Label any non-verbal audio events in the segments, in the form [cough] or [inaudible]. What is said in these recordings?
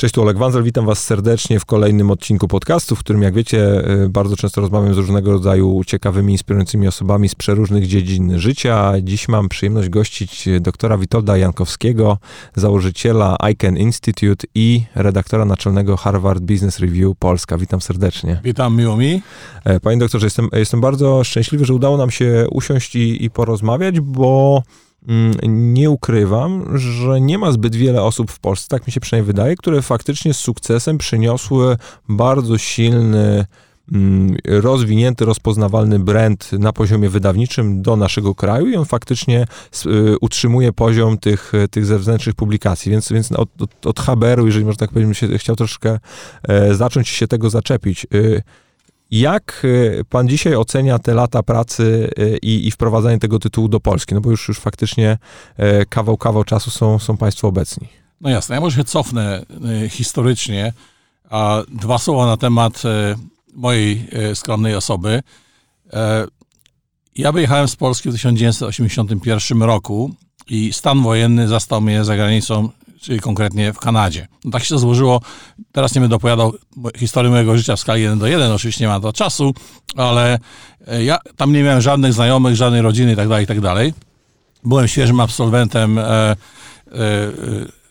Cześć, tu Oleg Wanzel, witam was serdecznie w kolejnym odcinku podcastu, w którym jak wiecie y, bardzo często rozmawiam z różnego rodzaju ciekawymi, inspirującymi osobami z przeróżnych dziedzin życia. Dziś mam przyjemność gościć doktora Witolda Jankowskiego, założyciela ICANN Institute i redaktora naczelnego Harvard Business Review Polska. Witam serdecznie. Witam, miło mi. E, panie doktorze, jestem, jestem bardzo szczęśliwy, że udało nam się usiąść i, i porozmawiać, bo nie ukrywam, że nie ma zbyt wiele osób w Polsce, tak mi się przynajmniej wydaje, które faktycznie z sukcesem przyniosły bardzo silny, mm, rozwinięty, rozpoznawalny brand na poziomie wydawniczym do naszego kraju i on faktycznie y, utrzymuje poziom tych, tych zewnętrznych publikacji. Więc, więc od, od, od Haberu, jeżeli można tak powiedzieć, chciał troszkę e, zacząć się tego zaczepić. Y, jak y, pan dzisiaj ocenia te lata pracy y, i, i wprowadzanie tego tytułu do Polski? No bo już, już faktycznie y, kawał, kawał czasu są, są państwo obecni. No jasne, ja może się cofnę historycznie, a dwa słowa na temat mojej skromnej osoby. Ja wyjechałem z Polski w 1981 roku i stan wojenny zastał mnie za granicą czyli konkretnie w Kanadzie. No tak się to złożyło, teraz nie będę opowiadał historii mojego życia w skali 1 do 1, oczywiście nie ma to czasu, ale e, ja tam nie miałem żadnych znajomych, żadnej rodziny itd., tak itd. Tak Byłem świeżym absolwentem e, e,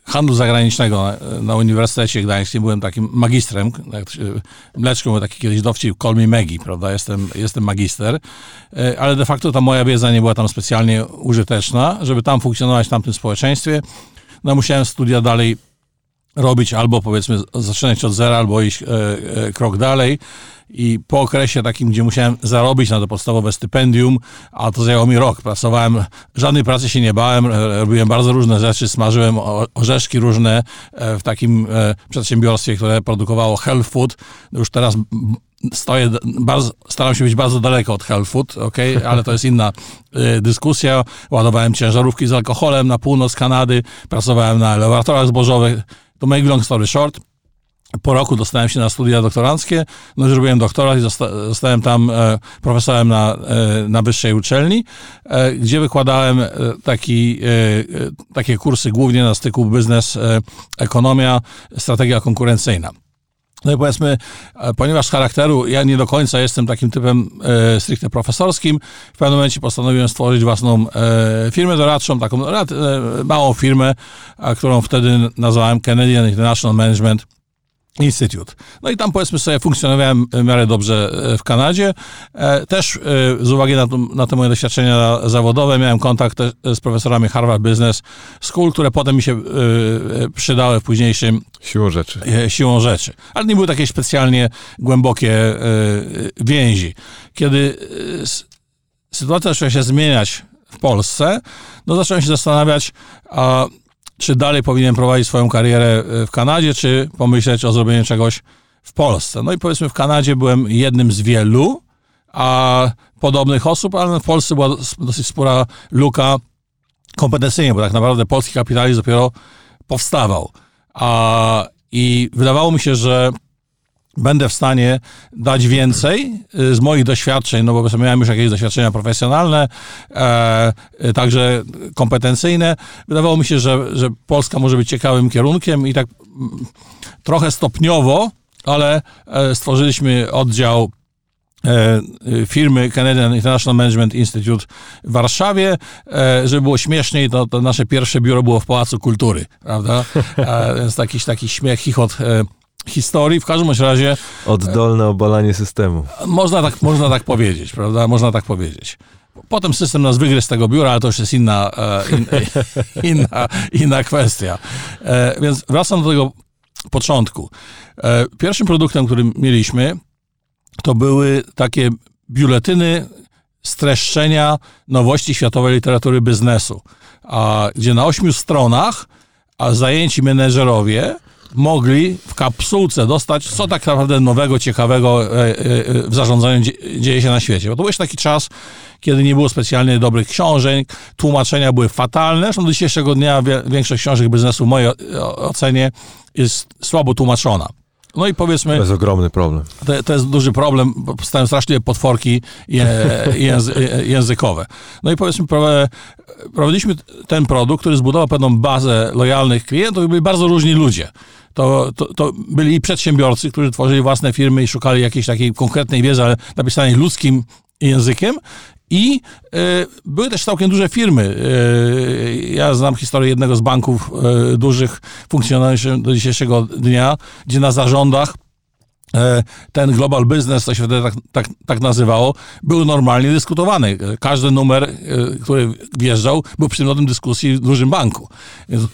handlu zagranicznego na, na Uniwersytecie Gdańskim. Byłem takim magistrem, mleczką był taki kiedyś dowcip, call me Maggie, prawda, jestem, jestem magister, e, ale de facto ta moja wiedza nie była tam specjalnie użyteczna, żeby tam funkcjonować w tamtym społeczeństwie no musiałem studia dalej robić albo powiedzmy zaczynać od zera, albo iść e, e, krok dalej. I po okresie takim, gdzie musiałem zarobić na to podstawowe stypendium, a to zajęło mi rok, pracowałem, żadnej pracy się nie bałem, e, robiłem bardzo różne rzeczy, smażyłem orzeszki różne e, w takim e, przedsiębiorstwie, które produkowało health food. Już teraz stoję, bardzo, staram się być bardzo daleko od health food, okay? [laughs] ale to jest inna y, dyskusja. Ładowałem ciężarówki z alkoholem na północ Kanady, pracowałem na laboratoriach zbożowych. To make long story short. Po roku dostałem się na studia doktoranckie, no zrobiłem doktorat i zostałem tam e, profesorem na, e, na wyższej uczelni, e, gdzie wykładałem e, taki, e, e, takie kursy głównie na styku biznes, ekonomia, strategia konkurencyjna. No i powiedzmy, e, ponieważ z charakteru ja nie do końca jestem takim typem e, stricte profesorskim, w pewnym momencie postanowiłem stworzyć własną e, firmę doradczą, taką e, małą firmę, którą wtedy nazwałem Canadian International Management Institute. No i tam powiedzmy sobie funkcjonowałem w miarę dobrze e, w Kanadzie. E, też e, z uwagi na, na te moje doświadczenia zawodowe miałem kontakt z profesorami Harvard Business School, które potem mi się przydały w późniejszym... Siłą rzeczy. Siłą rzeczy. Ale nie były takie specjalnie głębokie więzi. Kiedy sytuacja zaczęła się zmieniać w Polsce, no zacząłem się zastanawiać, a czy dalej powinien prowadzić swoją karierę e, w Kanadzie, czy pomyśleć o zrobieniu czegoś w Polsce. No i powiedzmy w Kanadzie byłem jednym z wielu a podobnych osób, ale w Polsce była dosyć spora luka kompetencyjnie, bo tak naprawdę polski kapitalizm dopiero powstawał. A, I wydawało mi się, że będę w stanie dać więcej y, z moich doświadczeń, no bo miałem już jakieś doświadczenia profesjonalne, e, y, także kompetencyjne. Wydawało mi się, że, że Polska może być ciekawym kierunkiem i tak mm, trochę stopniowo, ale e, stworzyliśmy oddział e, firmy Canadian International Management Institute w Warszawie. E, żeby było śmieszniej, to, to nasze pierwsze biuro było w Pałacu Kultury, prawda? Więc taki, taki śmiech, chichot historii. W każdym razie... Oddolne obalanie systemu. Można tak, można tak powiedzieć, prawda? Można tak powiedzieć. Potem system nas wygryzł z tego biura, ale to już jest inna, e, in, [laughs] inna, inna kwestia. E, więc wracam do tego początku. E, pierwszym produktem, który mieliśmy, to były takie biuletyny streszczenia nowości światowej literatury biznesu, gdzie na ośmiu stronach a zajęci menedżerowie mogli w kapsułce dostać, co tak naprawdę nowego, ciekawego e, e, w zarządzaniu dzieje się na świecie. Bo to był jeszcze taki czas, kiedy nie było specjalnie dobrych książek, tłumaczenia były fatalne. Zresztą do dzisiejszego dnia większość książek biznesu w mojej ocenie jest słabo tłumaczona. No i powiedzmy... To jest ogromny problem. To, to jest duży problem, bo powstają straszliwe potworki je, [laughs] języ, językowe. No i powiedzmy, prowadziliśmy ten produkt, który zbudował pewną bazę lojalnych klientów i byli bardzo różni ludzie. to, to, to byli i przedsiębiorcy, którzy tworzyli własne firmy i szukali jakiejś takiej konkretnej wiedzy, ale napisanej ludzkim językiem. I y, były też całkiem duże firmy. Y, ja znam historię jednego z banków y, dużych, funkcjonariuszy do dzisiejszego dnia, gdzie na zarządach ten global business, to się wtedy tak, tak, tak, nazywało, był normalnie dyskutowany. Każdy numer, który wjeżdżał, był przedmiotem dyskusji w dużym banku.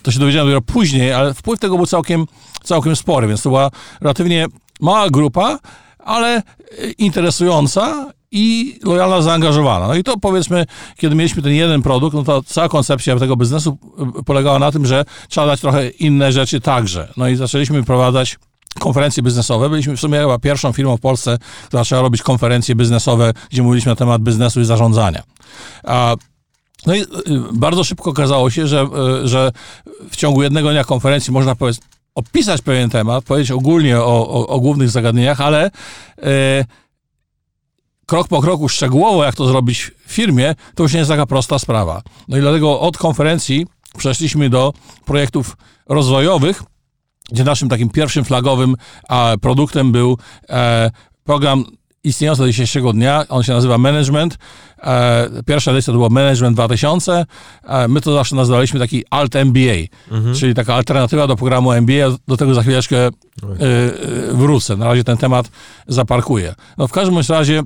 To się dowiedziałem dopiero później, ale wpływ tego był całkiem, całkiem spory, więc to była relatywnie mała grupa, ale interesująca i lojalna, zaangażowana. No i to powiedzmy, kiedy mieliśmy ten jeden produkt, no to cała koncepcja tego biznesu y, polegała na tym, że trzeba dać trochę inne rzeczy także. No i zaczęliśmy prowadzać konferencje biznesowe. Byliśmy w sumie chyba pierwszą firmą w Polsce, która zaczęła robić konferencje biznesowe, gdzie mówiliśmy na temat biznesu i zarządzania. A no i y, bardzo szybko okazało się, że, y, że w ciągu jednego dnia konferencji można opisać pewien temat, powiedzieć ogólnie o, o, o głównych zagadnieniach, ale krok po kroku szczegółowo, jak to zrobić w firmie, to już nie jest taka prosta sprawa. No i dlatego od konferencji przeszliśmy do projektów rozwojowych, gdzie naszym takim pierwszym flagowym produktem był e, program istniejący do dzisiejszego dnia. On się nazywa Management. E, pierwsza edycja to była Management 2000. E, my to zawsze nazwaliśmy taki Alt MBA, mhm. czyli taka alternatywa do programu MBA. Do tego za chwileczkę wrócę. Na razie ten temat zaparkuję. No w każdym razie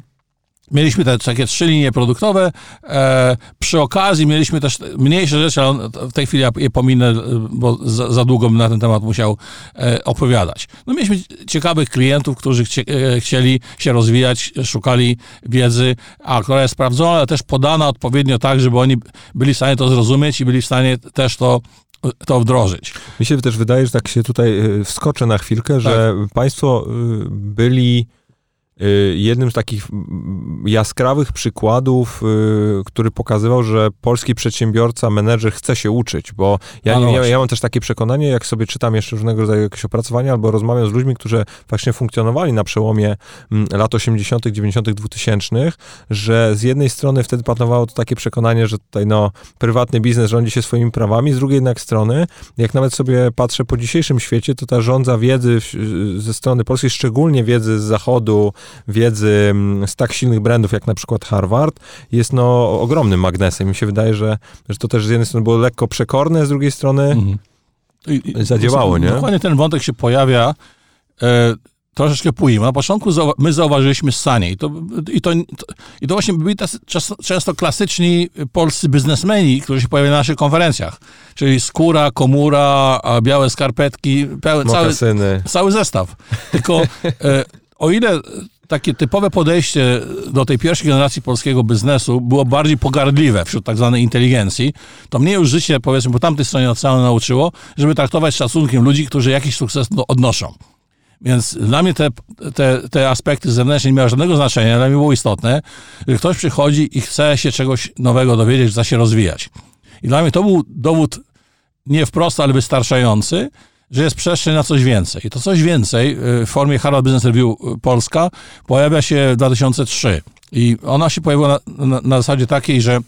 Mieliśmy te takie trzy linie produktowe. E, przy okazji mieliśmy też mniejsze rzeczy, ale w tej chwili ja je pominę, bo za, za długo bym na ten temat musiał e, opowiadać. No mieliśmy ciekawych klientów, którzy chcie, e, chcieli się rozwijać, szukali wiedzy, a która jest sprawdzona, ale też podana odpowiednio tak, żeby oni byli w stanie to zrozumieć i byli w stanie też to to wdrożyć. Mi się też wydaje, że tak się tutaj e, wskoczę na chwilkę, że tak. państwo e, byli jednym z takich jaskrawych przykładów, y, który pokazywał, że polski przedsiębiorca, menedżer chce się uczyć, bo ja, no ja, ja, mam też takie przekonanie, jak sobie czytam jeszcze różnego rodzaju jakieś opracowania, albo rozmawiam z ludźmi, którzy właśnie funkcjonowali na przełomie lat 80., 90., 2000, że z jednej strony wtedy panowało to takie przekonanie, że tutaj no, prywatny biznes rządzi się swoimi prawami, z drugiej jednak strony, jak nawet sobie patrzę po dzisiejszym świecie, to ta rządza wiedzy ze strony polskiej, szczególnie wiedzy z zachodu, wiedzy mm, z tak silnych brandów, jak na przykład Harvard, jest no ogromnym magnesem. Mi się wydaje, że, że to też z jednej strony było lekko przekorne, z drugiej strony mhm. zadziałało, nie? Dokładnie ten wątek się pojawia e, troszeczkę później. Na początku my zauważyliśmy Sanie i to, i to, i to właśnie byli tacy, często, często klasyczni polscy biznesmeni, którzy się pojawiają na naszych konferencjach. Czyli skóra, komura, białe skarpetki, cały, cały zestaw. Tylko e, o ile takie typowe podejście do tej pierwszej generacji polskiego biznesu było bardziej pogardliwe wśród tak zwanej inteligencji, to mnie już życie, powiedzmy, po tamtej stronie oceanu nauczyło, żeby traktować szacunkiem ludzi, którzy jakiś sukces odnoszą. Więc dla mnie te, te, te aspekty zewnętrzne nie miały żadnego znaczenia, ale mi było istotne, że ktoś przychodzi i chce się czegoś nowego dowiedzieć, chce się rozwijać. I dla mnie to był dowód nie wprost, ale wystarczający, że jest przestrzeń na coś więcej. I to coś więcej y, w formie Harvard Business Review y, Polska pojawia się w 2003. I ona się pojawiła na, na, na zasadzie takiej, że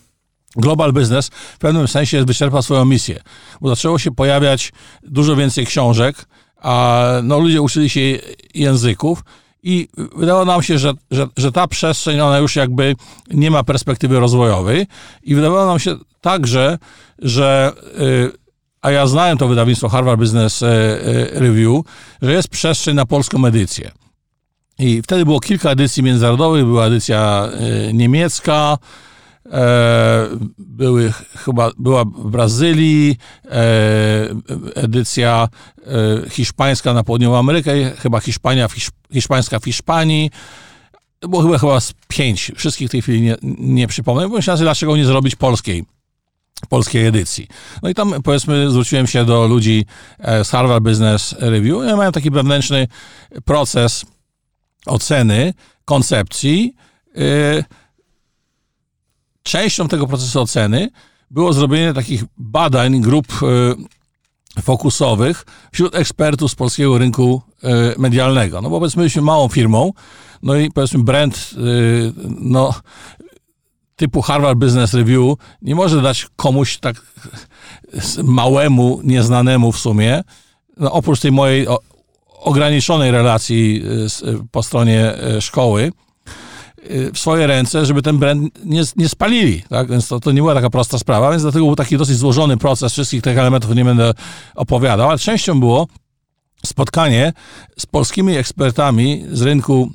Global Business w pewnym sensie wyczerpał swoją misję, bo zaczęło się pojawiać dużo więcej książek, a no, ludzie uczyli się języków i wydawało nam się, że, że, że ta przestrzeń, ona już jakby nie ma perspektywy rozwojowej i wydawało nam się także, że y, a ja znałem to wydawnictwo Harvard Business e, e, Review, że jest przestrzeń na polską edycję. I wtedy było kilka edycji międzynarodowych, była edycja e, niemiecka, były chyba, była w Brazylii, edycja hiszpańska na południową Amerykę, chyba Hiszpania, hiszpańska w Hiszpanii. Było chyba, chyba z pięć, wszystkich w tej chwili nie, nie przypomnę, bo myślałem, dlaczego nie zrobić polskiej polskiej edycji. No i tam powiedzmy zwróciłem się do ludzi e, z Harvard Business Review i mają taki wewnętrzny proces oceny, koncepcji. E, częścią tego procesu oceny było zrobienie takich badań grup e, fokusowych wśród ekspertów z polskiego rynku medialnego. No bo powiedzmy, byliśmy małą firmą, no i powiedzmy brand, no typu Harvard Business Review nie może dać komuś tak małemu, nieznanemu w sumie, no, oprócz tej mojej ograniczonej relacji z, po stronie szkoły, w swoje ręce, żeby ten brand nie, nie spalili. Tak? Więc to, to nie była taka prosta sprawa, więc dlatego był taki dosyć złożony proces. Wszystkich tych elementów nie będę opowiadał, ale częścią było spotkanie z polskimi ekspertami z rynku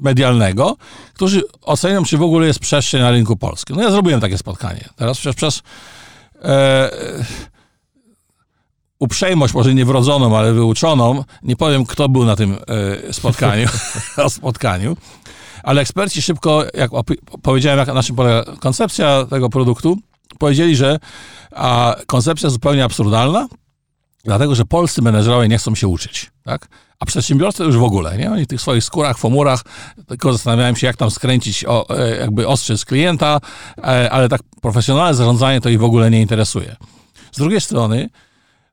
medialnego, którzy ocenią, czy w ogóle jest przestrzeń na rynku polskim. No ja zrobiłem takie spotkanie. Teraz przez, przez e, uprzejmość, może nie wrodzoną, ale wyuczoną, nie powiem, kto był na tym e, spotkaniu, [laughs] spotkaniu, ale eksperci szybko, jak powiedziałem, jak na czym polega koncepcja tego produktu, powiedzieli, że a, koncepcja zupełnie absurdalna, dlatego, że polscy menedżerowie nie chcą się uczyć, tak? A przedsiębiorcy już w ogóle, nie? Oni w tych swoich skórach, fomurach, tylko zastanawiałem się, jak tam skręcić o, e, jakby ostrzyc klienta, e, ale tak profesjonalne zarządzanie to ich w ogóle nie interesuje. Z drugiej strony,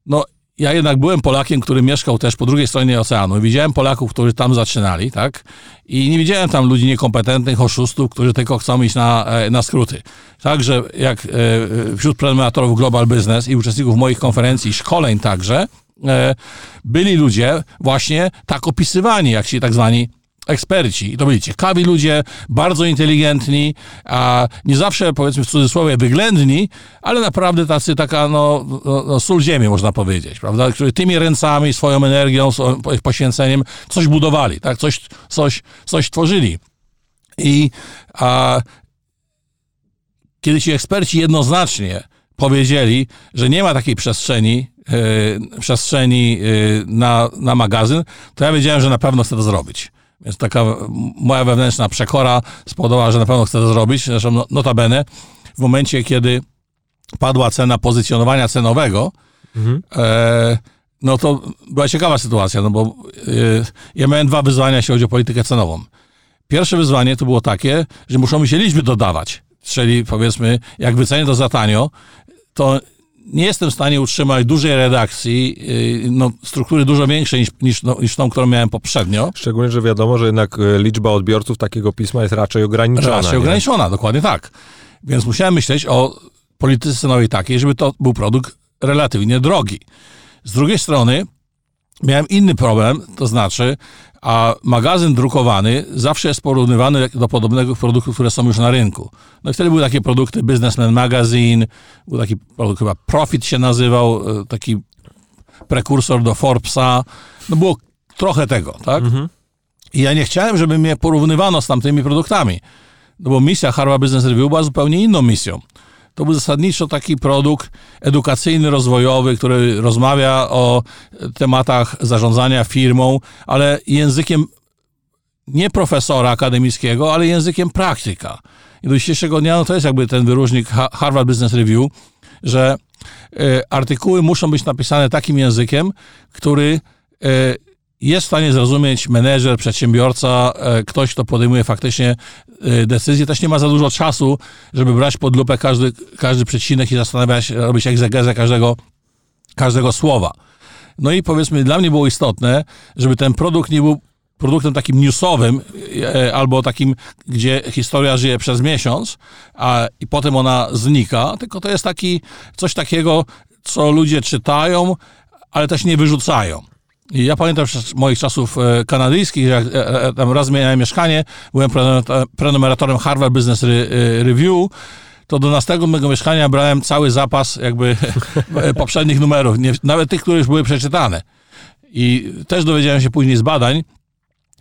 no ja jednak byłem Polakiem, który mieszkał też po drugiej stronie oceanu. Widziałem Polaków, którzy tam zaczynali, tak? I nie widziałem tam ludzi niekompetentnych, oszustów, którzy tylko chcą iść na, e, na skróty. Także jak e, wśród prenumeratorów Global Business i uczestników moich konferencji, szkoleń także, e, byli ludzie właśnie tak opisywani, jak ci tak zwani eksperci. I to byli ciekawi ludzie, bardzo inteligentni, a nie zawsze, powiedzmy w cudzysłowie, wyględni, ale naprawdę tacy, taka, no, no, no sól ziemi, można powiedzieć, prawda? Którzy tymi ręcami, swoją energią, swoim poświęceniem coś budowali, tak? Coś, coś, coś tworzyli. I a, kiedy ci eksperci jednoznacznie powiedzieli, że nie ma takiej przestrzeni, yy, przestrzeni yy, na, na magazyn, to ja wiedziałem, że na pewno chcę to zrobić. Więc taka moja wewnętrzna przekora spowodowała, że na pewno chcę to zrobić. Zresztą no, notabene w momencie, kiedy padła cena pozycjonowania cenowego, mhm. e, no to była ciekawa sytuacja, no bo e, ja miałem dwa wyzwania, jeśli chodzi o politykę cenową. Pierwsze wyzwanie to było takie, że muszą mi się liczby dodawać. Czyli powiedzmy, jak wycenię to za tanio, to nie jestem w stanie utrzymać dużej redakcji, y, no, struktury dużo większej niż, niż, no, niż tą, którą miałem poprzednio. Szczególnie, że wiadomo, że jednak y, liczba odbiorców takiego pisma jest raczej ograniczona. Raczej nie? ograniczona, dokładnie tak. Więc musiałem myśleć o polityce cenowej takiej, żeby to był produkt relatywnie drogi. Z drugiej strony miałem inny problem, to znaczy, a magazyn drukowany zawsze jest porównywany do podobnego produktów, które są już na rynku. No i wtedy były takie produkty Businessman Magazine, był taki produkt chyba Profit się nazywał, e, taki prekursor do Forbesa. No było trochę tego, tak? Mhm. I ja nie chciałem, żeby mnie porównywano z tamtymi produktami. No bo misja Harvard Business Review była zupełnie inną misją. To był zasadniczo taki produkt edukacyjny, rozwojowy, który rozmawia o tematach zarządzania firmą, ale językiem nie profesora akademickiego, ale językiem praktyka. I do dzisiejszego dnia no to jest jakby ten wyróżnik Harvard Business Review, że y, artykuły muszą być napisane takim językiem, który y, jest w stanie zrozumieć menedżer, przedsiębiorca, e, ktoś, kto podejmuje faktycznie e, decyzję, też nie ma za dużo czasu, żeby brać pod lupę każdy, każdy przecinek i zastanawiać się, robić egzegezę każdego, każdego słowa. No i powiedzmy, dla mnie było istotne, żeby ten produkt nie był produktem takim newsowym, e, albo takim, gdzie historia żyje przez miesiąc, a i potem ona znika, tylko to jest taki, coś takiego, co ludzie czytają, ale też nie wyrzucają. I ja pamiętam z moich czasów e, kanadyjskich, jak e, e, tam raz zmieniałem mieszkanie, byłem prenumeratorem Harvard Business Review, to do następnego mieszkania brałem cały zapas jakby [laughs] poprzednich numerów, nie, nawet tych, które już były przeczytane. I też dowiedziałem się później z badań,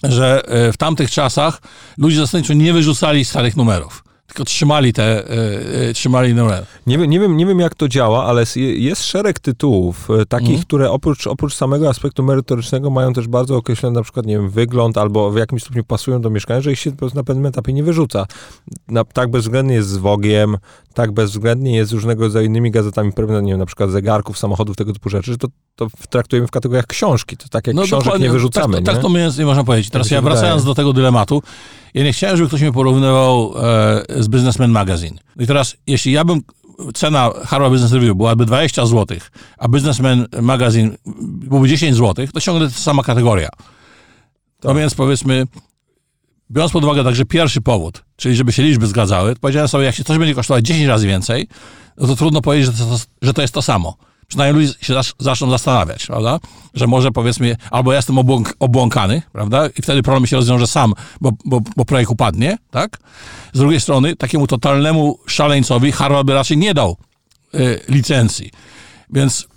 że w tamtych czasach ludzie zasadniczo nie wyrzucali starych numerów tylko trzymali te, y, trzymali numer. Nie wiem, nie, wiem, nie wiem, jak to działa, ale jest szereg tytułów y, takich, mm. które oprócz, oprócz samego aspektu merytorycznego mają też bardzo określony na przykład, nie wiem, wygląd albo w jakimś stopniu pasują do mieszkania, że ich się po prostu na pewnym etapie nie wyrzuca. Na, tak bezwzględnie jest z Wogiem, tak bezwzględnie jest z różnego rodzaju innymi gazetami, nie wiem, na przykład zegarków, samochodów, tego typu rzeczy, że to, to traktujemy w kategoriach książki. To tak jak no, książek nie wyrzucamy. Tak, to, tak to nie? tak to można powiedzieć. Teraz tak ja wracając wydaje. do tego dylematu, ja nie chciałem, żeby ktoś mnie porównywał e, z Businessman Magazine. No I teraz, jeśli ja bym cena Harvard Business Review byłaby 20 zł, a Businessman Magazine byłby 10 zł, to ciągle ta sama kategoria. No tak. więc powiedzmy, biorąc pod uwagę także pierwszy powód, czyli żeby się liczby zgadzały, powiedziałem sobie, jak się coś będzie kosztować 10 razy więcej, no to trudno powiedzieć, że to, że to jest to samo. Przynajmniej ludzie się zaczną zastanawiać, prawda? Że może powiedzmy, albo ja jestem obłąk, obłąkany, prawda? I wtedy problem się rozwiąże sam, bo, bo, bo projekt upadnie, tak? Z drugiej strony, takiemu totalnemu szaleńcowi Harvard by raczej nie dał y, licencji. Więc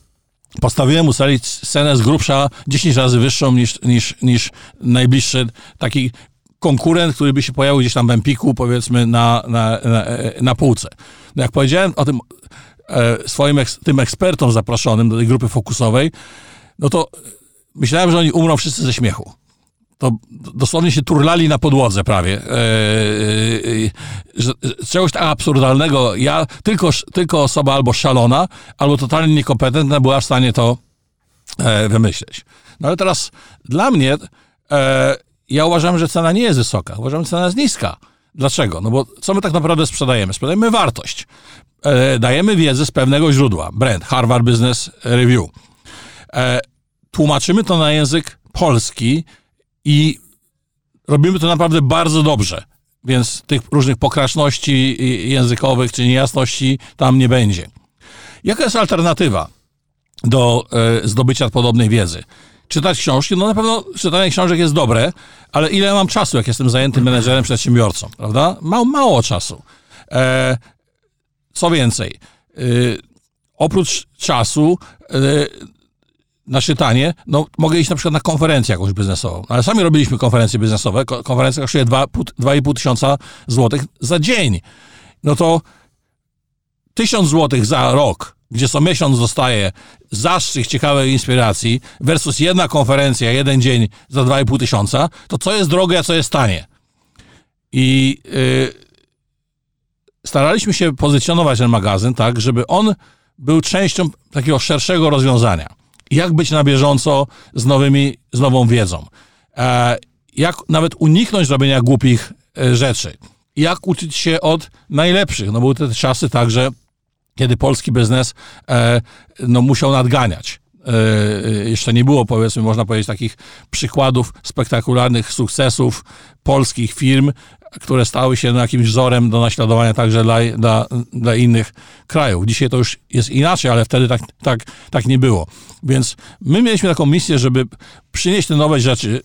postawiłem ustalić cenę z grubsza 10 razy wyższą niż, niż, niż najbliższy taki konkurent, który by się pojawił gdzieś tam w Empiku, powiedzmy, na, na, na, na półce. No jak powiedziałem o tym swoim eks, tym ekspertom zaproszonym do tej grupy fokusowej, no to myślałem, że oni umrą wszyscy ze śmiechu. To dosłownie się turlali na podłodze prawie. E, e, czegoś tak absurdalnego, ja, tylko, tylko osoba albo szalona, albo totalnie niekompetentna była w stanie to e, wymyśleć. No ale teraz dla mnie e, ja uważam, że cena nie jest wysoka. Uważam, że cena jest niska. Dlaczego? No bo co my tak naprawdę sprzedajemy? Sprzedajemy wartość. E, dajemy wiedzę z pewnego źródła. Brand, Harvard Business Review. E, tłumaczymy to na język polski i robimy to naprawdę bardzo dobrze. Więc tych różnych pokraczności językowych czy niejasności tam nie będzie. Jaka jest alternatywa do e, zdobycia podobnej wiedzy? Czytać książki, no na pewno czytanie książek jest dobre, ale ile mam czasu, jak jestem zajętym menedżerem, przedsiębiorcą, prawda? Mało, mało czasu. E, co więcej, e, oprócz czasu e, na czytanie, no mogę iść na przykład na konferencję jakąś biznesową, ale sami robiliśmy konferencje biznesowe, konferencja kosztuje 2,5 tysiąca złotych za dzień. No to tysiąc złotych za rok gdzie co miesiąc dostaje zastrzyk ciekawej inspiracji versus jedna konferencja, jeden dzień za 2,5 tysiąca, to co jest drogie, a co jest tanie? I yy, staraliśmy się pozycjonować ten magazyn tak, żeby on był częścią takiego szerszego rozwiązania. Jak być na bieżąco z nowymi, z nową wiedzą. E, jak nawet uniknąć robienia głupich e, rzeczy. Jak uczyć się od najlepszych. No były te czasy tak, że kiedy polski biznes e, no, musiał nadganiać. E, e, jeszcze nie było, powiedzmy, można powiedzieć, takich przykładów spektakularnych sukcesów polskich firm, które stały się no, jakimś wzorem do naśladowania także dla, dla, dla innych krajów. Dzisiaj to już jest inaczej, ale wtedy tak, tak, tak nie było. Więc my mieliśmy taką misję, żeby przynieść te nowe rzeczy,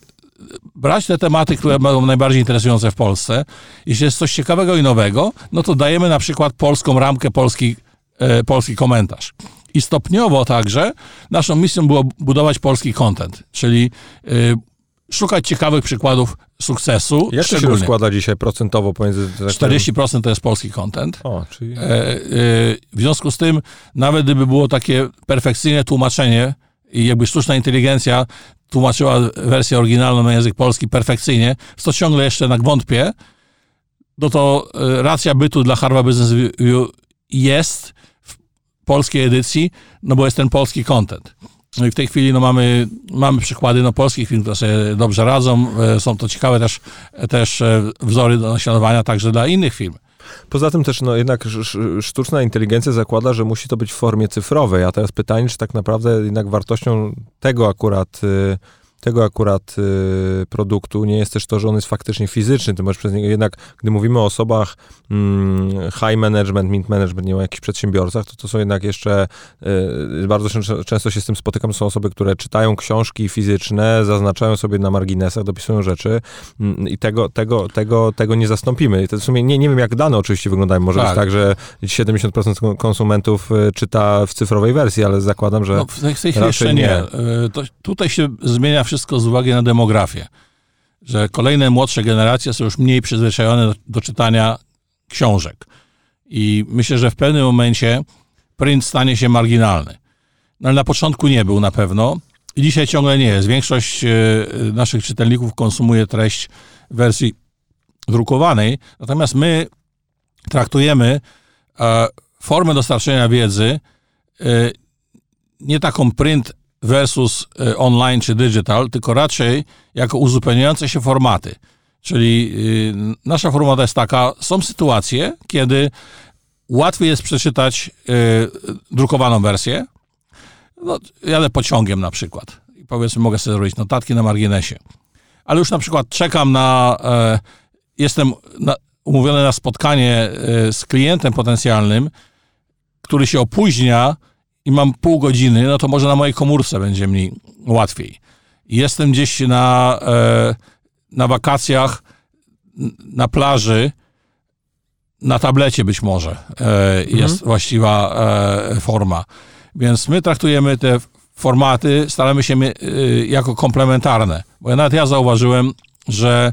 brać te tematy, które będą najbardziej interesujące w Polsce. Jeśli jest coś ciekawego i nowego, no to dajemy na przykład polską ramkę, polski polski komentarz. I stopniowo także naszą misją było budować polski content, czyli y, szukać ciekawych przykładów sukcesu. Jak to się rozkłada dzisiaj procentowo pomiędzy... 40% to jest polski content. O, czyli... E, e, w związku z tym, nawet gdyby było takie perfekcyjne tłumaczenie i jakby sztuczna inteligencja tłumaczyła wersję oryginalną na język polski perfekcyjnie, to ciągle jeszcze tak wątpię, no to racja bytu dla Harvard Business Review jest w polskiej edycji, no bo jest ten polski content. No i w tej chwili no mamy, mamy przykłady no, polskich firm, które sobie dobrze radzą. E, są to ciekawe też, też e, wzory do naśladowania także dla innych firm. Poza tym też no, jednak sztuczna inteligencja zakłada, że musi to być w formie cyfrowej, a teraz pytanie, czy tak naprawdę jednak wartością tego akurat... Y tego akurat y, produktu nie jest też to, że on jest faktycznie fizyczny. Ty możesz przez niego jednak, gdy mówimy o osobach mm, high management, mid management, nie o jakichś przedsiębiorcach, to to są jednak jeszcze, y, bardzo często się z tym spotykam, są osoby, które czytają książki fizyczne, zaznaczają sobie na marginesach, dopisują rzeczy mm, i tego, tego, tego, tego nie zastąpimy. I to w sumie nie, nie wiem, jak dane oczywiście wyglądają. Może tak. być tak, że 70% konsumentów y, czyta w cyfrowej wersji, ale zakładam, że no, w tej chwili jeszcze nie. nie. To, tutaj się zmienia wszystko wszystko z uwagi na demografię, że kolejne młodsze generacje są już mniej przyzwyczajone do, czytania książek. I myślę, że w pewnym momencie print stanie się marginalny. No ale na początku nie był na pewno i dzisiaj ciągle nie jest. Większość e, naszych czytelników konsumuje treść w wersji drukowanej, natomiast my traktujemy e, formę dostarczenia wiedzy e, nie taką print versus e, online czy digital, tylko raczej jako uzupełniające się formaty. Czyli y, nasza formuła jest taka, są sytuacje, kiedy łatwiej jest przeczytać y, drukowaną wersję. No, jadę pociągiem na przykład i powiedzmy, mogę sobie zrobić notatki na marginesie. Ale już na przykład czekam na, e, jestem na, umówiony na spotkanie e, z klientem potencjalnym, który się opóźnia i mam pół godziny, no to może na mojej komórce będzie mi łatwiej. Jestem gdzieś na, e, na wakacjach, na plaży, na tablecie być może e, mhm. jest właściwa e, forma. Więc my traktujemy te formaty, staramy się e, jako komplementarne. Bo nawet ja zauważyłem, że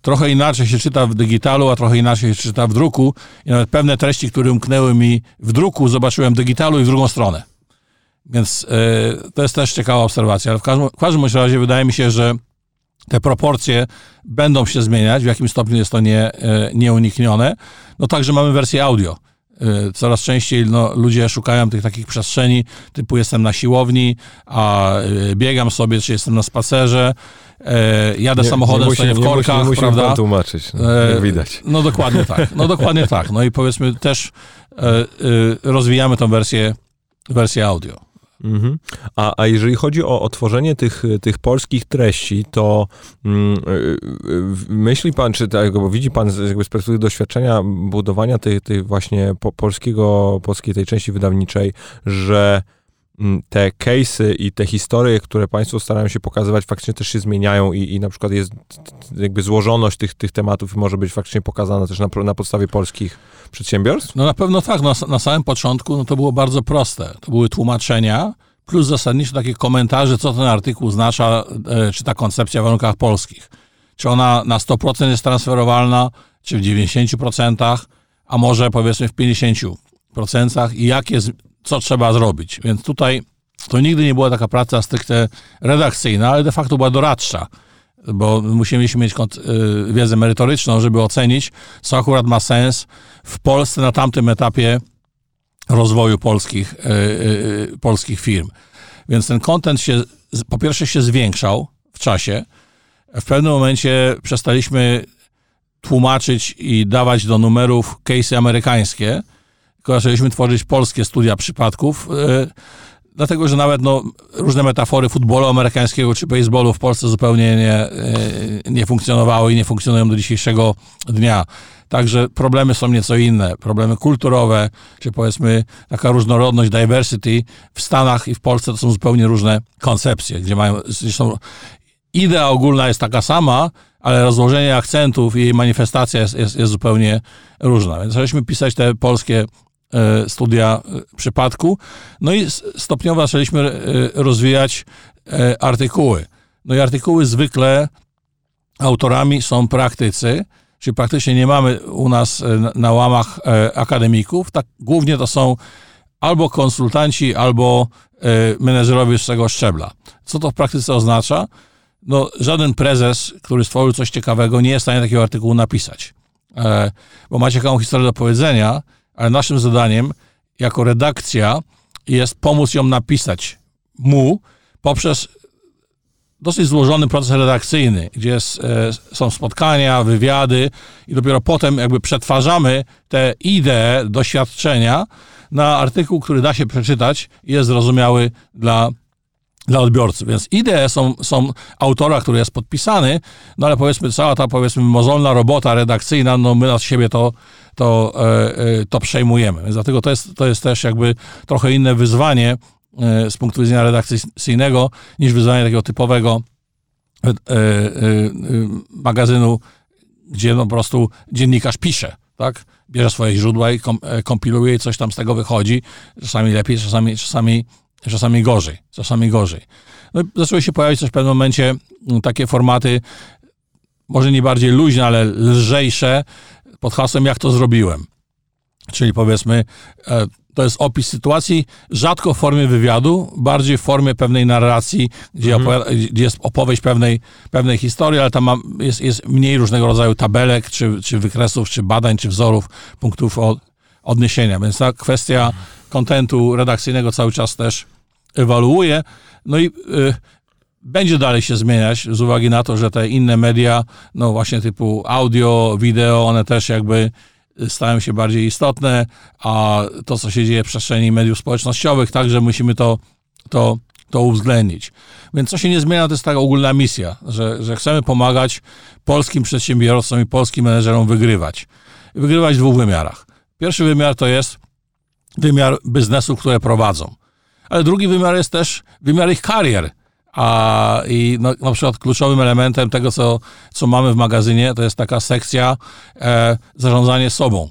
trochę inaczej się czyta w digitalu, a trochę inaczej się czyta w druku. I nawet pewne treści, które umknęły mi w druku, zobaczyłem w digitalu i w drugą stronę. Więc e, to jest też ciekawa obserwacja. Ale w każdym, w każdym razie wydaje mi się, że te proporcje będą się zmieniać, w jakim stopniu jest to nie, e, nieuniknione. No także mamy wersję audio. E, coraz częściej no, ludzie szukają tych takich przestrzeni, typu jestem na siłowni, a biegam sobie, czy jestem na spacerze, jadę nie, samochodem, nie stoję w korkach, nie musi, nie prawda? tłumaczyć, no, jak widać. No dokładnie tak, no [laughs] dokładnie tak. No i powiedzmy też rozwijamy tą wersję, wersję audio. Mhm. A, a jeżeli chodzi o, o tworzenie tych, tych polskich treści, to mm, y, myśli pan, czy tak, bo widzi pan z, jakby z perspektywy doświadczenia budowania tej, tej właśnie po, polskiego, polskiej tej części wydawniczej, że te case'y i te historie, które Państwo starają się pokazywać, faktycznie też się zmieniają i, i na przykład jest jakby złożoność tych, tych tematów może być faktycznie pokazana też na, na podstawie polskich przedsiębiorstw? No na pewno tak. Na, na samym początku no to było bardzo proste. To były tłumaczenia, plus zasadniczo takie komentarze, co ten artykuł oznacza, e, czy ta koncepcja w warunkach polskich. Czy ona na 100% jest transferowalna, czy w 90%, a może powiedzmy w 50% i jak jest, co trzeba zrobić. Więc tutaj to nigdy nie była taka praca stricte redakcyjna, ale de facto była doradcza bo musimy mieć y, wiedzę merytoryczną, żeby ocenić, co akurat ma sens w Polsce na tamtym etapie rozwoju polskich, y, y, polskich firm. Więc ten kontent się, po pierwsze się zwiększał w czasie. W pewnym momencie przestaliśmy tłumaczyć i dawać do numerów case'y amerykańskie, tylko zaczęliśmy tworzyć polskie studia przypadków dlatego że nawet no, różne metafory futbolu amerykańskiego czy baseballu w Polsce zupełnie nie, e, nie funkcjonowały i nie funkcjonują do dzisiejszego dnia. Także problemy są nieco inne. Problemy kulturowe, czy powiedzmy taka różnorodność, diversity w Stanach i w Polsce to są zupełnie różne koncepcje, gdzie mają, zresztą idea ogólna jest taka sama, ale rozłożenie akcentów i jej manifestacja jest, jest, jest zupełnie różna. Więc zaczęliśmy pisać te polskie studia e, przypadku. No i stopniowo zaczęliśmy e, rozwijać artykuły. No i artykuły zwykle autorami są praktycy, czyli praktycznie nie mamy u nas na łamach akademików. Tak głównie to są albo konsultanci, albo menedżerowie wyższego szczebla. Co to w praktyce oznacza? No, żaden prezes, który stworzył coś ciekawego, nie jest w stanie takiego artykułu napisać. Bo ma ciekawą historię do powiedzenia, ale naszym zadaniem jako redakcja jest pomóc ją napisać mu poprzez dosyć złożony proces redakcyjny, gdzie jest, są spotkania, wywiady i dopiero potem jakby przetwarzamy te idee, doświadczenia na artykuł, który da się przeczytać i jest zrozumiały dla dla odbiorcy. Więc idee są, są autora, który jest podpisany, no ale powiedzmy cała ta powiedzmy mozolna robota redakcyjna, no my na siebie to, to, e, e, to przejmujemy. Więc dlatego to jest, to jest też jakby trochę inne wyzwanie e, z punktu widzenia redakcyjnego niż wyzwanie takiego typowego magazynu, gdzie no po prostu dziennikarz pisze, tak? Bierze swoje źródła i kompiluje i coś tam z tego wychodzi. Czasami lepiej, czasami, czasami czasami gorzej, czasami gorzej. No, zaczęły się pojawić też w pewnym momencie mm, takie formaty, może nie bardziej luźne, ale lżejsze, pod hasłem jak to zrobiłem. Czyli powiedzmy, e, to jest opis sytuacji, rzadko w formie wywiadu, bardziej w formie pewnej narracji, gdzie, mhm. gdzie jest opowieść pewnej, pewnej historii, ale tam ma, jest, jest mniej różnego rodzaju tabelek, czy, czy wykresów, czy badań, czy wzorów, punktów od, odniesienia. Więc ta kwestia kontentu redakcyjnego cały czas też ewaluuje. No i y, będzie dalej się zmieniać z uwagi na to, że te inne media, no właśnie typu audio, wideo, one też jakby stają się bardziej istotne, a to, co się dzieje w przestrzeni mediów społecznościowych, także musimy to, to, to uwzględnić. Więc co się nie zmienia, to jest taka ogólna misja, że, że chcemy pomagać polskim przedsiębiorcom i polskim menedżerom wygrywać. Wygrywać w dwóch wymiarach. Pierwszy wymiar to jest wymiar biznesów, które prowadzą. ale drugi wymiar jest też wymiar ich karier. A i no, na przykład kluczowym elementem tego, co, co mamy w magazynie, to jest taka sekcja e, zarządzanie sobą.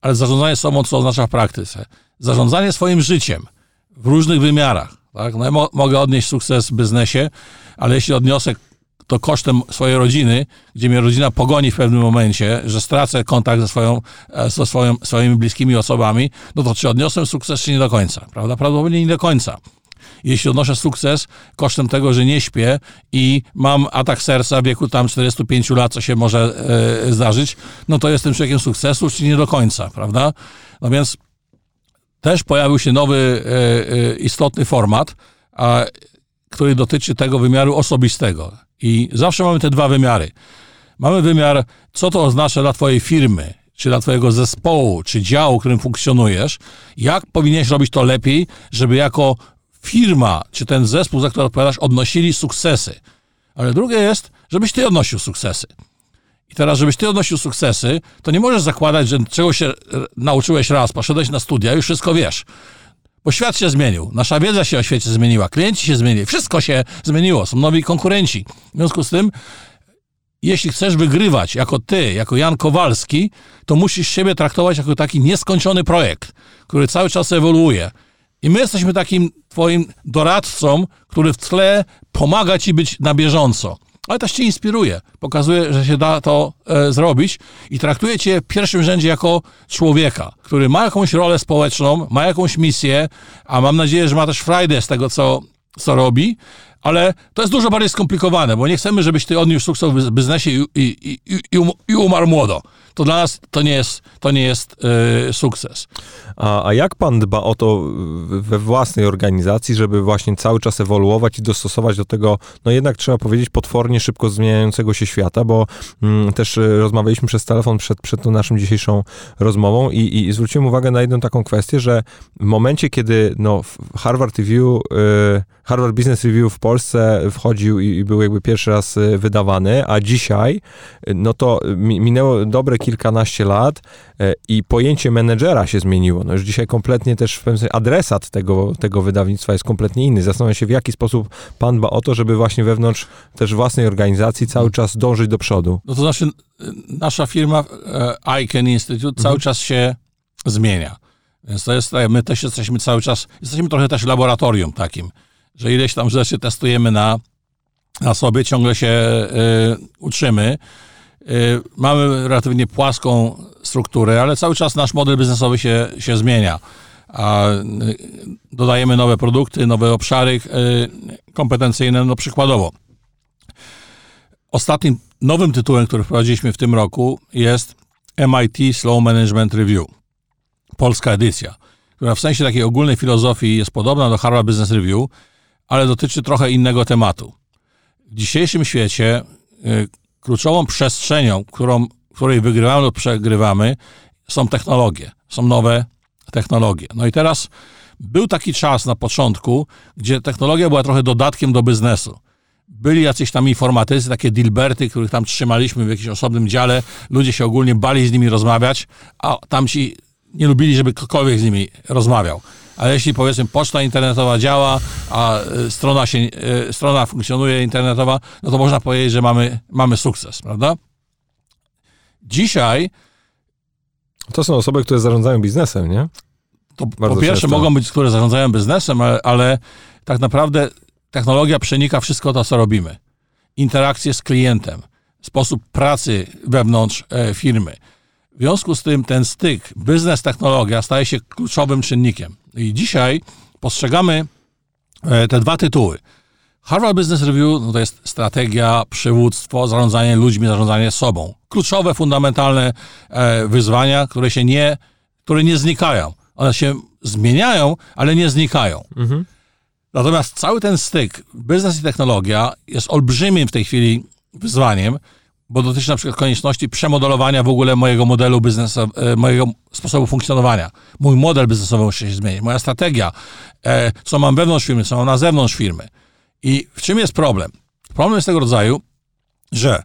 Ale zarządzanie sobą, co oznacza w praktyce? Zarządzanie swoim życiem w różnych wymiarach. Tak? No, ja mo mogę odnieść sukces w biznesie, ale jeśli odniosę to kosztem swojej rodziny, gdzie mnie rodzina pogoni w pewnym momencie, że stracę kontakt ze, swoją, e, ze swoją, swoimi bliskimi osobami, no to czy odniosłem sukces, czy nie do końca? Prawda? Prawdopodobnie nie do końca. Jeśli odnoszę sukces kosztem tego, że nie śpię i mam atak serca w wieku tam 45 lat, co się może e, zdarzyć, no to jestem człowiekiem sukcesu, czy nie do końca, prawda? No więc też pojawił się nowy e, e, istotny format, a, który dotyczy tego wymiaru osobistego. I zawsze mamy te dwa wymiary. Mamy wymiar, co to oznacza dla Twojej firmy, czy dla Twojego zespołu, czy działu, którym funkcjonujesz, jak powinieneś robić to lepiej, żeby jako firma, czy ten zespół, za który odpowiadasz, odnosili sukcesy. Ale drugie jest, żebyś Ty odnosił sukcesy. I teraz, żebyś Ty odnosił sukcesy, to nie możesz zakładać, że czegoś się nauczyłeś raz, poszedłeś na studia, już wszystko wiesz. Bo świat się zmienił, nasza wiedza się o świecie zmieniła, klienci się zmienili, wszystko się zmieniło, są nowi konkurenci. W związku z tym, jeśli chcesz wygrywać jako ty, jako Jan Kowalski, to musisz siebie traktować jako taki nieskończony projekt, który cały czas ewoluuje. I my jesteśmy takim twoim doradcą, który w tle pomaga ci być na bieżąco ale też cię inspiruje, pokazuje, że się da to e, zrobić i traktuje cię w pierwszym rzędzie jako człowieka, który ma jakąś rolę społeczną, ma jakąś misję, a mam nadzieję, że ma też frajdę z tego, co, co robi, ale to jest dużo bardziej skomplikowane, bo nie chcemy, żebyś ty odniósł sukces w biznesie i, i, i, i um, umarł młodo. To dla nas to nie jest, to nie jest yy, sukces. A, a jak pan dba o to we własnej organizacji, żeby właśnie cały czas ewoluować i dostosować do tego, no jednak trzeba powiedzieć, potwornie szybko zmieniającego się świata, bo mm, też y, rozmawialiśmy przez telefon przed, przed tą naszą dzisiejszą rozmową i, i zwróciłem uwagę na jedną taką kwestię, że w momencie, kiedy no, Harvard Review, y, Harvard Business Review w Polsce wchodził i, i był jakby pierwszy raz y, wydawany, a dzisiaj, y, no to minęło dobre kilkanaście lat y, i pojęcie menedżera się zmieniło. No już dzisiaj kompletnie też w pewnym sensie adresat tego, tego wydawnictwa jest kompletnie inny. Zastanawiam się, w jaki sposób pan dba o to, żeby właśnie wewnątrz też własnej organizacji cały czas dążyć do przodu. No to znaczy, nasza firma ICANN Institute mhm. cały czas się zmienia. Więc to jest, my też jesteśmy cały czas, jesteśmy trochę też laboratorium takim że ileś tam rzeczy testujemy na, na sobie, ciągle się y, uczymy. Y, mamy relatywnie płaską strukturę, ale cały czas nasz model biznesowy się, się zmienia. A y, dodajemy nowe produkty, nowe obszary kompetencyjne, no przykładowo. Ostatnim nowym tytułem, który wprowadziliśmy w tym roku jest MIT Slow Management Review. Polska edycja, która w sensie takiej ogólnej filozofii jest podobna do Harvard Business Review, ale dotyczy trochę innego tematu. W dzisiejszym świecie y, kluczową przestrzenią, którą, której wygrywamy lub przegrywamy, są technologie, są nowe technologie. No i teraz był taki czas na początku, gdzie technologia była trochę dodatkiem do biznesu. Byli jacyś tam informatycy, takie dilberty, których tam trzymaliśmy w jakimś osobnym dziale. Ludzie się ogólnie bali z nimi rozmawiać, a tamci nie lubili, żeby ktokolwiek z nimi rozmawiał ale jeśli powiedzmy poczta internetowa działa, a e, strona, się, e, strona funkcjonuje internetowa, no to można powiedzieć, że mamy, mamy sukces, prawda? Dzisiaj. To są osoby, które zarządzają biznesem, nie? To po pierwsze często. mogą być, które zarządzają biznesem, ale, ale tak naprawdę technologia przenika wszystko to, co robimy. Interakcje z klientem, sposób pracy wewnątrz e, firmy. W związku z tym ten styk biznes-technologia staje się kluczowym czynnikiem. I dzisiaj postrzegamy e, te dwa tytuły. Harvard Business Review no to jest strategia, przywództwo, zarządzanie ludźmi, zarządzanie sobą. Kluczowe, fundamentalne e, wyzwania, które się nie, które nie znikają. One się zmieniają, ale nie znikają. Mhm. Natomiast cały ten styk, biznes i technologia jest olbrzymim w tej chwili wyzwaniem, bo dotyczy na przykład konieczności przemodelowania w ogóle mojego modelu biznesowego, mojego sposobu funkcjonowania. Mój model biznesowy musi się zmienić, moja strategia, e, co mam wewnątrz firmy, co mam na zewnątrz firmy. I w czym jest problem? Problem jest tego rodzaju, że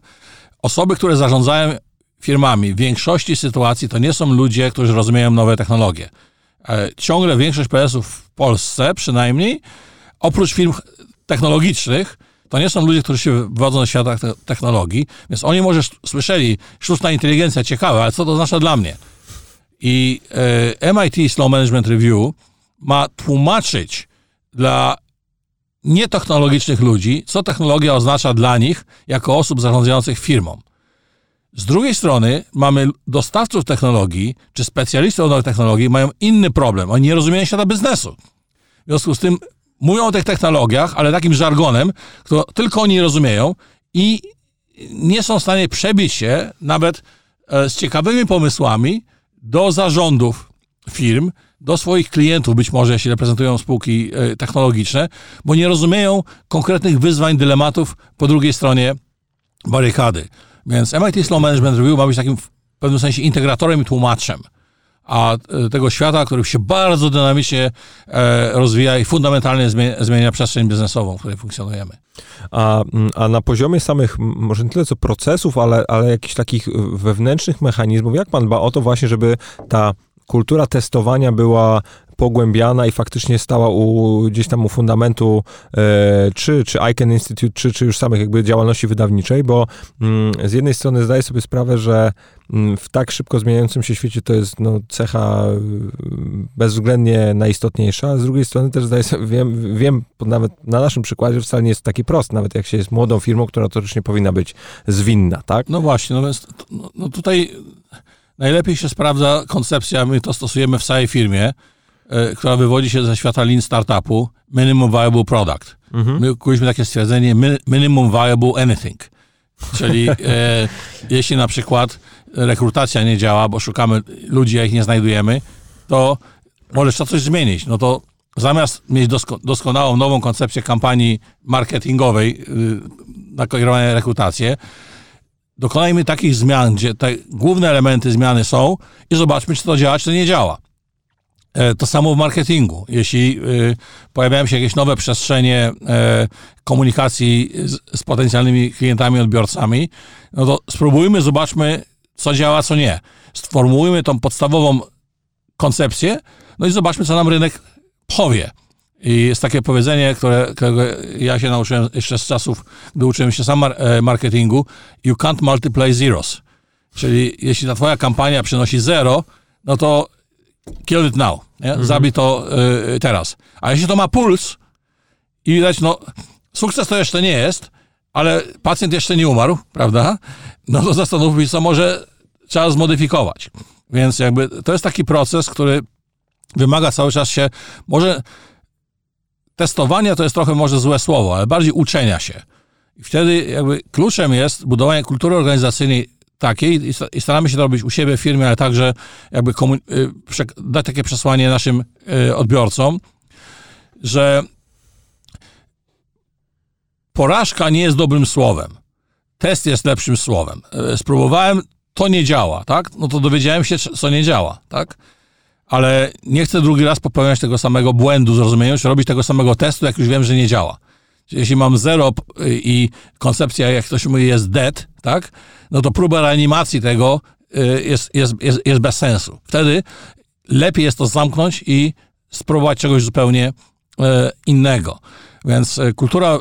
osoby, które zarządzają firmami w większości sytuacji to nie są ludzie, którzy rozumieją nowe technologie. E, ciągle większość prezesów w Polsce przynajmniej, oprócz firm technologicznych, to nie są ludzie, którzy się wywodzą ze świata technologii, więc oni może słyszeli, sztuczna inteligencja ciekawe, ale co to oznacza dla mnie? I e, MIT Slow Management Review ma tłumaczyć dla nietechnologicznych ludzi, co technologia oznacza dla nich jako osób zarządzających firmą. Z drugiej strony mamy dostawców technologii, czy specjalistów od technologii mają inny problem. Oni nie rozumieją świata biznesu. W związku z tym mówią o tych technologiach, ale takim żargonem, który tylko oni rozumieją i nie są w stanie przebić się nawet e, z ciekawymi pomysłami do zarządów firm, do swoich klientów, być może jeśli reprezentują spółki e, technologiczne, bo nie rozumieją konkretnych wyzwań, dylematów po drugiej stronie barykady. Więc MIT Slow Management Review ma być takim w pewnym sensie integratorem i tłumaczem a e, tego świata, który się bardzo dynamicznie e, rozwija i fundamentalnie zmienia, przestrzeń biznesową, w której funkcjonujemy. A, a na poziomie samych, może nie tyle co procesów, ale, ale jakichś takich wewnętrznych mechanizmów, jak pan dba o to właśnie, żeby ta kultura testowania była pogłębiana i faktycznie stała u, gdzieś tam u fundamentu e, czy, czy ICANN Institute, czy, czy już samych jakby działalności wydawniczej, bo mm, z jednej strony zdaję sobie sprawę, że mm, w tak szybko zmieniającym się świecie to jest no, cecha mm, bezwzględnie najistotniejsza, z drugiej strony też zdaję sobie, wiem, wiem nawet na naszym przykładzie, wcale nie jest taki prosty, nawet jak się jest młodą firmą, która nie powinna być zwinna, tak? No właśnie, no więc no, no tutaj najlepiej się sprawdza koncepcja, my to stosujemy w całej firmie, która wywodzi się ze świata lean startupu, minimum viable product. Mhm. My kuliśmy takie stwierdzenie minimum viable anything. Czyli [laughs] e, jeśli na przykład rekrutacja nie działa, bo szukamy ludzi, a ich nie znajdujemy, to możesz to coś zmienić. No to zamiast mieć dosko doskonałą, nową koncepcję kampanii marketingowej yy, na kierowane rekrutację, dokonajmy takich zmian, gdzie te główne elementy zmiany są i zobaczmy, czy to działa, czy to nie działa. E, to samo w marketingu. Jeśli e, pojawiają się jakieś nowe przestrzenie e, komunikacji z, potencjalnymi klientami, odbiorcami, no to spróbujmy, zobaczmy, co działa, co nie. Sformułujmy tą podstawową koncepcję, no i zobaczmy, co nam rynek powie. I jest takie powiedzenie, które, ja się nauczyłem jeszcze z czasów, gdy uczyłem się sam marketingu, you can't multiply zeros. Czyli jeśli ta twoja kampania przynosi zero, no to kill it now, nie? Mhm. zabij to y, teraz. A jeśli to ma puls i widać, no sukces to jeszcze nie jest, ale pacjent jeszcze nie umarł, prawda? No to zastanówmy się, co może trzeba zmodyfikować. Więc jakby to jest taki proces, który wymaga cały czas się, może testowania to jest trochę może złe słowo, ale bardziej uczenia się. I wtedy jakby kluczem jest budowanie kultury organizacyjnej takiej i staramy się to robić u siebie w firmie, ale także jakby y, dać takie przesłanie naszym y, odbiorcom, że porażka nie jest dobrym słowem. Test jest lepszym słowem. Y, spróbowałem, to nie działa, tak? No to dowiedziałem się, co nie działa, tak? Ale nie chcę drugi raz popełniać tego samego błędu, zrozumienia, robić tego samego testu, jak już wiem, że nie działa. Jeśli mam zero i koncepcja, jak ktoś mówi, jest dead, tak? no to próba reanimacji tego y, jest, jest, jest, jest bez sensu. Wtedy lepiej jest to zamknąć i spróbować czegoś zupełnie y, innego. Więc y, kultura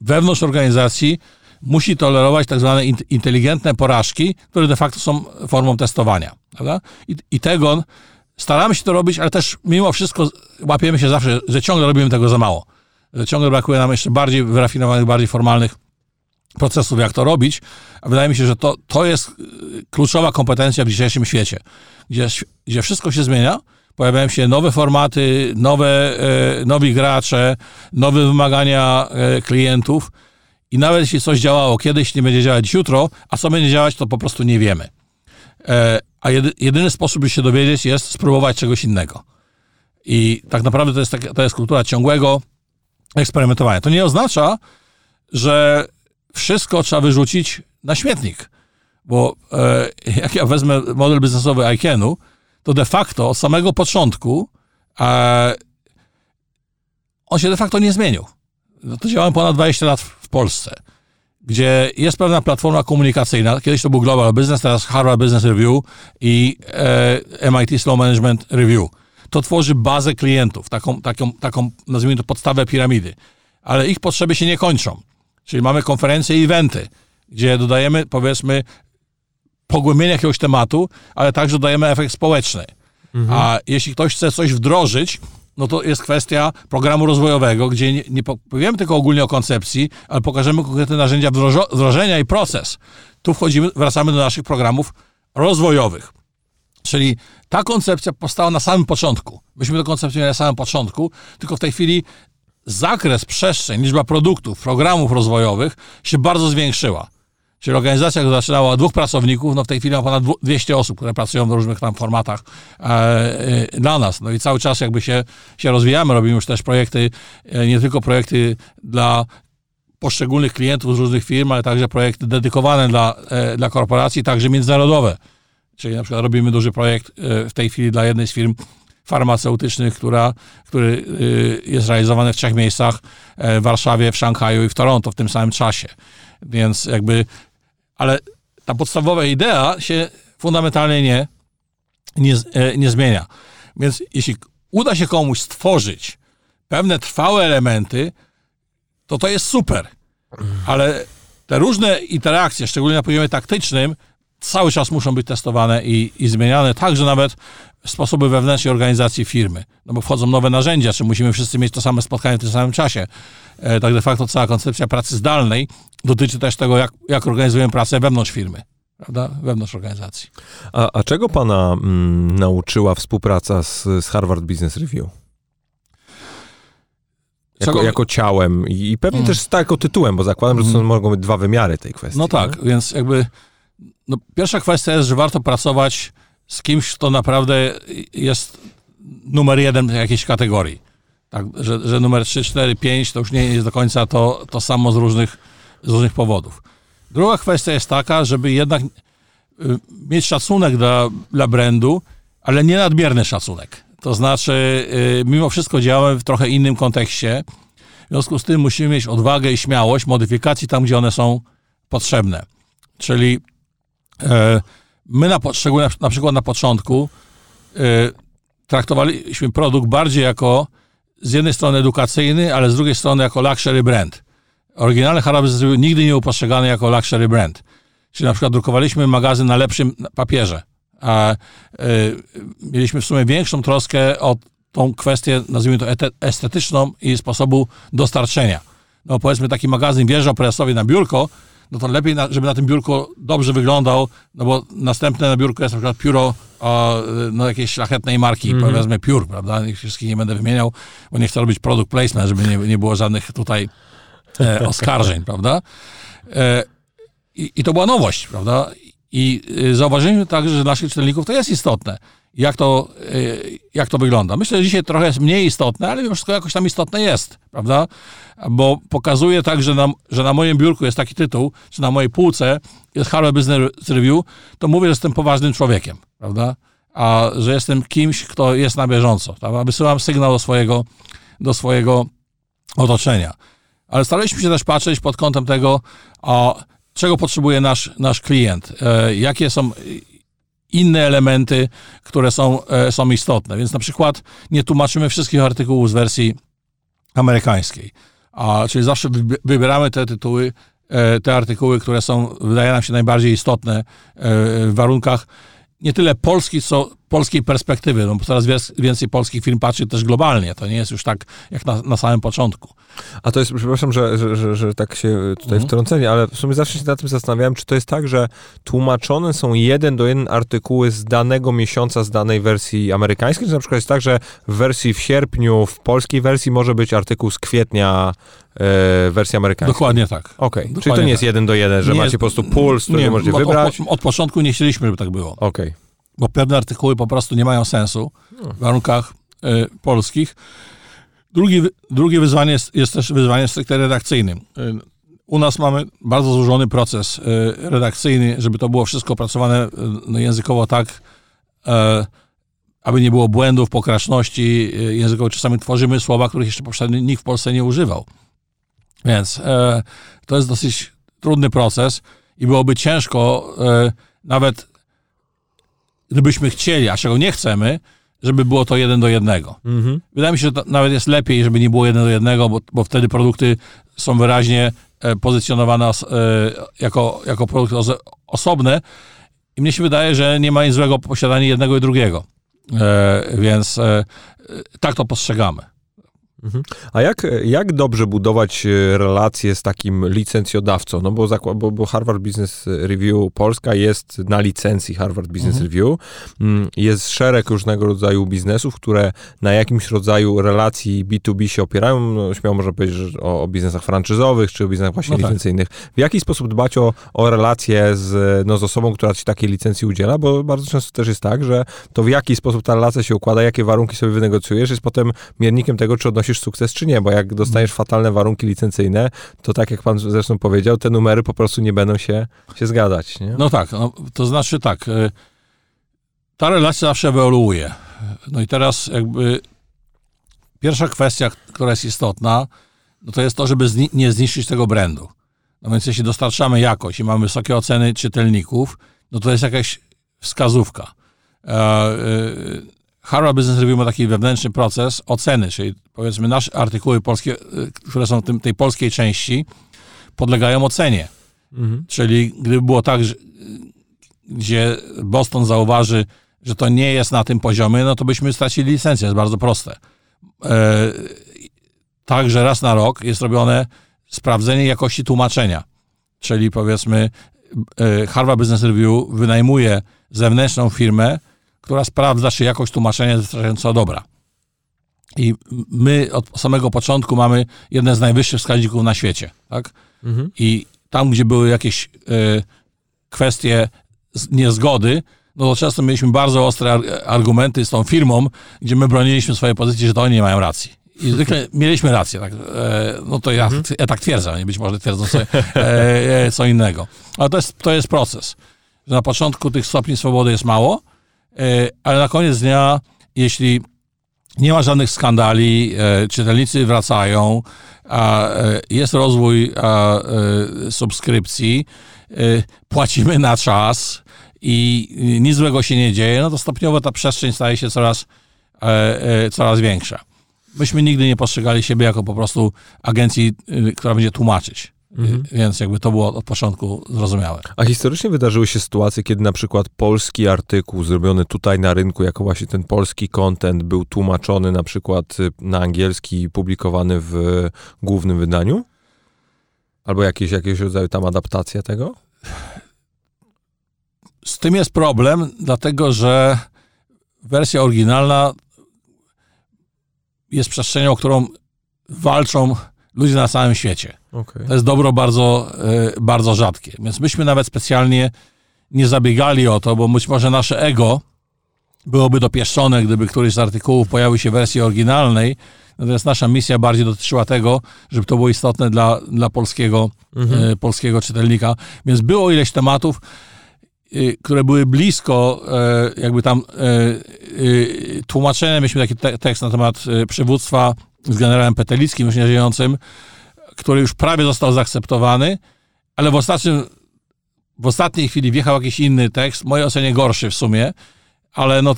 wewnątrz organizacji musi tolerować tak zwane inteligentne porażki, które de facto są formą testowania. Prawda? I, I tego staramy się to robić, ale też mimo wszystko łapiemy się zawsze, że ciągle robimy tego za mało. Że ciągle brakuje nam jeszcze bardziej wyrafinowanych, bardziej formalnych procesów, jak to robić. A wydaje mi się, że to, to jest y, kluczowa kompetencja w dzisiejszym świecie, gdzie, gdzie wszystko się zmienia, pojawiają się nowe formaty, nowe, e, nowi gracze, nowe wymagania e, klientów i nawet jeśli coś działało kiedyś, nie będzie działać jutro, a co będzie działać, to po prostu nie wiemy. E, a jedy, jedyny sposób, by się dowiedzieć, jest spróbować czegoś innego. I tak naprawdę to jest, tak, to jest kultura ciągłego eksperymentowania. To nie oznacza, że wszystko trzeba wyrzucić na śmietnik. Bo e, jak ja wezmę model biznesowy ICANN-u, to de facto od samego początku e, on się de facto nie zmienił. No to działałem ponad 20 lat w Polsce, gdzie jest pewna platforma komunikacyjna. Kiedyś to był Global Business, teraz Harvard Business Review i e, MIT Slow Management Review. To tworzy bazę klientów, taką, taką, taką nazwijmy to podstawę piramidy. Ale ich potrzeby się nie kończą. Czyli mamy konferencje i eventy, gdzie dodajemy, powiedzmy, pogłębienie jakiegoś tematu, ale także dodajemy efekt społeczny. Mhm. A jeśli ktoś chce coś wdrożyć, no to jest kwestia programu rozwojowego, gdzie nie, nie powiemy tylko ogólnie o koncepcji, ale pokażemy konkretne narzędzia wdrożenia i proces. Tu wchodzimy, wracamy do naszych programów rozwojowych. Czyli ta koncepcja powstała na samym początku. Myśmy tę koncepcję mieli na samym początku, tylko w tej chwili zakres, przestrzeń, liczba produktów, programów rozwojowych się bardzo zwiększyła. Czyli organizacja, która zaczynała od dwóch pracowników, no w tej chwili ma ponad 200 osób, które pracują w różnych tam formatach e, e, dla nas. No i cały czas jakby się, się rozwijamy, robimy już też projekty, e, nie tylko projekty dla poszczególnych klientów z różnych firm, ale także projekty dedykowane dla, e, dla korporacji, także międzynarodowe. Czyli na przykład robimy duży projekt e, w tej chwili dla jednej z firm farmaceutycznych, która, który e, jest realizowany w trzech miejscach, w Warszawie, w Szanghaju i w Toronto w tym samym czasie. Więc jakby, ale ta podstawowa idea się fundamentalnie nie, nie, nie zmienia. Więc jeśli uda się komuś stworzyć pewne trwałe elementy, to to jest super. Ale te różne interakcje, szczególnie na poziomie taktycznym, cały czas muszą być testowane i, i zmieniane, także nawet sposoby wewnętrznej organizacji firmy. No bo wchodzą nowe narzędzia, czy musimy wszyscy mieć to same spotkanie w tym samym czasie. E, tak de facto cała koncepcja pracy zdalnej dotyczy też tego, jak, jak organizujemy pracę wewnątrz firmy. Prawda? Wewnątrz organizacji. A, a czego pana mm, nauczyła współpraca z, z Harvard Business Review? Jako, jako ciałem i pewnie hmm. też tak, jako tytułem, bo zakładam, że to hmm. mogą być dwa wymiary tej kwestii. No tak, nie? więc jakby no, pierwsza kwestia jest, że warto pracować z kimś, kto naprawdę jest numer jeden w jakiejś kategorii. Tak, że, że numer 3, 4, 5 to już nie jest do końca to, to samo z różnych, z różnych powodów. Druga kwestia jest taka, żeby jednak y, mieć szacunek dla, dla brandu, ale nie nadmierny szacunek. To znaczy, y, mimo wszystko działamy w trochę innym kontekście. W związku z tym musimy mieć odwagę i śmiałość modyfikacji tam, gdzie one są potrzebne. Czyli my na, szczególnie na przykład na początku e, traktowaliśmy produkt bardziej jako z jednej strony edukacyjny, ale z drugiej strony jako luxury brand. Oryginalny Harabes nigdy nie postrzegany jako luxury brand. Czyli na przykład drukowaliśmy magazyn na lepszym papierze a y, mieliśmy w sumie większą troskę o tą kwestię, nazwijmy to estetyczną i sposobu dostarczenia. No powiedzmy taki magazyn wjeżdżał prezesowi na biurko, no to lepiej, na, żeby na tym biurku dobrze wyglądał, no bo następne na biurku jest na przykład pióro o, no, jakiejś szlachetnej marki, mm -hmm. powiedzmy piór, prawda? Ich wszystkich nie będę wymieniał, bo nie chcę robić product placement, żeby nie, nie było żadnych tutaj e, [laughs] oskarżeń, prawda? E, i, I to była nowość, prawda? I y, zauważyliśmy także, że dla naszych czytelników to jest istotne, jak to, y, jak to wygląda. Myślę, że dzisiaj trochę jest mniej istotne, ale mimo wszystko jakoś tam istotne jest, prawda? Bo pokazuje tak, że na, że na moim biurku jest taki tytuł, czy na mojej półce jest Harvard Business Review, to mówię, że jestem poważnym człowiekiem, prawda? A że jestem kimś, kto jest na bieżąco, prawda? Wysyłam sygnał do swojego, do swojego otoczenia. Ale staraliśmy się też patrzeć pod kątem tego, o, czego potrzebuje nasz, nasz klient, e, jakie są inne elementy, które są, e, są istotne. Więc na przykład nie tłumaczymy wszystkich artykułów z wersji amerykańskiej, a, czyli zawsze wybieramy te tytuły, e, te artykuły, które są, wydaje nam się, najbardziej istotne w warunkach nie tyle Polski, co polskiej perspektywy, no bo coraz więcej polskich firm patrzy też globalnie. To nie jest już tak jak na, na samym początku. A to jest, przepraszam, że, że, że, że tak się tutaj mhm. wtrąceni, ale w sumie zawsze się nad tym zastanawiałem, czy to jest tak, że tłumaczone są jeden do jeden artykuły z danego miesiąca, z danej wersji amerykańskiej, czy na przykład jest tak, że w wersji w sierpniu, w polskiej wersji może być artykuł z kwietnia e, wersji amerykańskiej. Dokładnie tak. Okej, okay. czyli to nie jest tak. jeden do jeden, że nie macie po prostu puls, który nie, możecie od, wybrać? Od, od, początku nie chcieliśmy, żeby tak było. Okej. Okay. Bo pewne artykuły po prostu nie mają sensu w warunkach y, polskich. Drugi, drugie wyzwanie jest, jest też wyzwanie stricte redakcyjnym. Y, u nas mamy bardzo złożony proces y, redakcyjny, żeby to było wszystko opracowane no, językowo tak, aby nie było błędów, pokraczności językowej. Czasami tworzymy słowa, których jeszcze poprzednio nikt w Polsce nie używał. Więc to jest dosyć trudny proces i byłoby ciężko nawet gdybyśmy chcieli, a czego nie chcemy, żeby było to jeden do jednego. Mhm. Wydaje mi się, że to nawet jest lepiej, żeby nie było jeden do jednego, bo, bo wtedy produkty są wyraźnie e, pozycjonowane e, jako, jako produkty oso- osobne. I mnie się wydaje, że nie ma nic złego posiadanie jednego i drugiego. E, więc e, tak to postrzegamy. A jak, jak dobrze budować e, relacje z takim licencjodawcą? No bo, bo, bo Harvard Business Review Polska jest na licencji Harvard Business Review. Mm, Jest szereg różnego rodzaju biznesów, które na jakimś rodzaju relacji B2B się opierają. No, śmiało można powiedzieć że o, o biznesach franczyzowych, czy o biznesach właśnie No tak. licencyjnych. W jaki sposób dbać o, o relacje z, no, z osobą, która ci takiej licencji udziela? Bo bardzo często też jest tak, że to w jaki sposób ta relacja się układa, jakie warunki sobie wynegocjujesz, jest potem miernikiem tego, czy odnosisz sukces, czy nie, bo jak dostajesz fatalne warunki licencyjne, to tak jak pan zresztą powiedział, te numery po prostu nie będą się, się zgadać, nie? No tak, no, to znaczy tak. e, Ta relacja zawsze ewoluuje. No i teraz jakby pierwsza kwestia, która jest istotna, no to jest to, żeby zni- nie zniszczyć tego brandu. No więc jeśli dostarczamy jakość i mamy wysokie oceny czytelników, no to jest jakaś wskazówka. E, e, Harvard Business Review ma taki wewnętrzny proces oceny, czyli powiedzmy nasze artykuły polskie, e, które są w tym, tej polskiej części, podlegają ocenie. Mhm. Czyli gdyby było tak, że, gdzie Boston zauważy, że to nie jest na tym poziomie, no to byśmy stracili licencję. Jest bardzo proste. E, także raz na rok jest robione sprawdzenie jakości tłumaczenia. Czyli powiedzmy, e, Harvard Business Review wynajmuje zewnętrzną firmę, która sprawdza, czy jakość tłumaczenia jest wystarczająco dobra. I my od samego początku mamy jeden z najwyższych wskaźników na świecie. Tak? Mhm. I tam, gdzie były jakieś e, kwestie niezgody, no to często mieliśmy bardzo ostre ar- argumenty z tą firmą, gdzie my broniliśmy swojej pozycji, że to oni nie mają racji. I [laughs] zwykle mieliśmy rację, tak, e, no to ja, ja tak twierdzę, oni być może twierdzą sobie e, e, co innego. Ale to jest, to jest proces. Na początku tych stopni swobody jest mało, ale na koniec dnia, jeśli nie ma żadnych skandali, e, czytelnicy wracają, e, jest rozwój e, subskrypcji, e, płacimy na czas i e, nic złego się nie dzieje, no to stopniowo ta przestrzeń staje się coraz, e, e, coraz większa. Myśmy nigdy nie postrzegali siebie jako po prostu agencji, e, która będzie tłumaczyć. Mhm. E, Więc jakby to było od początku zrozumiałe. A historycznie wydarzyły się sytuacje, kiedy na przykład polski artykuł zrobiony tutaj na rynku, jako właśnie ten polski content był tłumaczony na przykład y, na angielski i publikowany w głównym wydaniu? Albo jakieś, jakiegoś rodzaju tam adaptacja tego? Z tym jest problem, dlatego że wersja oryginalna jest przestrzenią, o którą walczą ludzie na całym świecie. Okej. To jest dobro bardzo, e, bardzo rzadkie. Więc myśmy nawet specjalnie nie zabiegali o to, bo być może nasze ego byłoby dopieszczone, gdyby któryś z artykułów pojawił się w wersji oryginalnej. Natomiast nasza misja bardziej dotyczyła tego, żeby to było istotne dla, dla polskiego, Mhm. e, polskiego czytelnika. Więc było ileś tematów, y, które były blisko e, jakby tam e, tłumaczenia. Mieliśmy taki te- tekst na temat e, przywództwa z generałem Petelickim, już nieżyjącym, który już prawie został zaakceptowany, ale w ostatnim, w ostatniej chwili wjechał jakiś inny tekst, w mojej ocenie gorszy w sumie, ale no,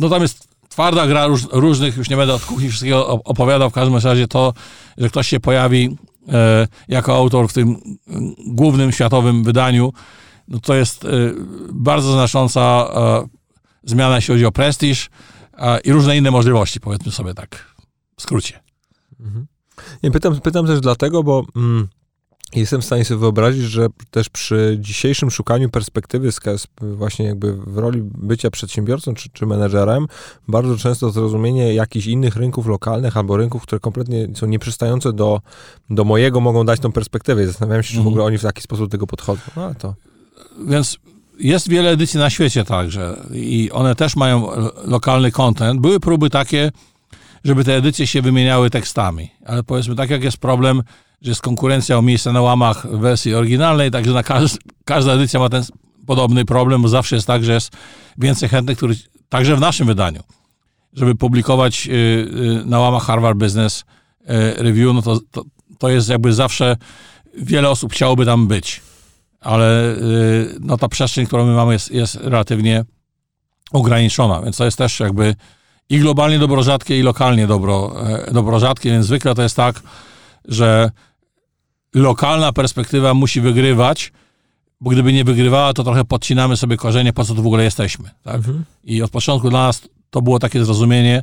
no tam jest twarda gra róż, różnych, już nie będę od kuchni wszystkiego op- opowiadał, w każdym razie to, że ktoś się pojawi e, jako autor w tym głównym światowym wydaniu, no to jest e, bardzo znacząca e, zmiana, jeśli chodzi o prestiż i różne inne możliwości, powiedzmy sobie tak w skrócie. Nie, pytam, pytam też dlatego, bo mm, jestem w stanie sobie wyobrazić, że też przy dzisiejszym szukaniu perspektywy właśnie jakby w roli bycia przedsiębiorcą czy, czy menedżerem, bardzo często zrozumienie jakichś innych rynków lokalnych albo rynków, które kompletnie są nieprzystające do, do mojego, mogą dać tą perspektywę. Zastanawiam się, czy w Mhm. ogóle oni w taki sposób do tego podchodzą. No, to... Więc jest wiele edycji na świecie także i one też mają lo- lokalny content. Były próby takie, żeby te edycje się wymieniały tekstami, ale powiedzmy tak jak jest problem, że jest konkurencja o miejsce na łamach wersji oryginalnej, także na każ każda edycja ma ten podobny problem, bo zawsze jest tak, że jest więcej chętnych, którzy także w naszym wydaniu, żeby publikować y, y, na łamach Harvard Business y, Review, no to, to, to jest jakby zawsze wiele osób chciałoby tam być. Ale no, ta przestrzeń, którą my mamy, jest, jest relatywnie ograniczona, więc to jest też jakby i globalnie dobro rzadkie, i lokalnie dobro, e, dobro rzadkie, więc zwykle to jest tak, że lokalna perspektywa musi wygrywać, bo gdyby nie wygrywała, to trochę podcinamy sobie korzenie, po co tu w ogóle jesteśmy. Tak? Mhm. I od początku dla nas to było takie zrozumienie,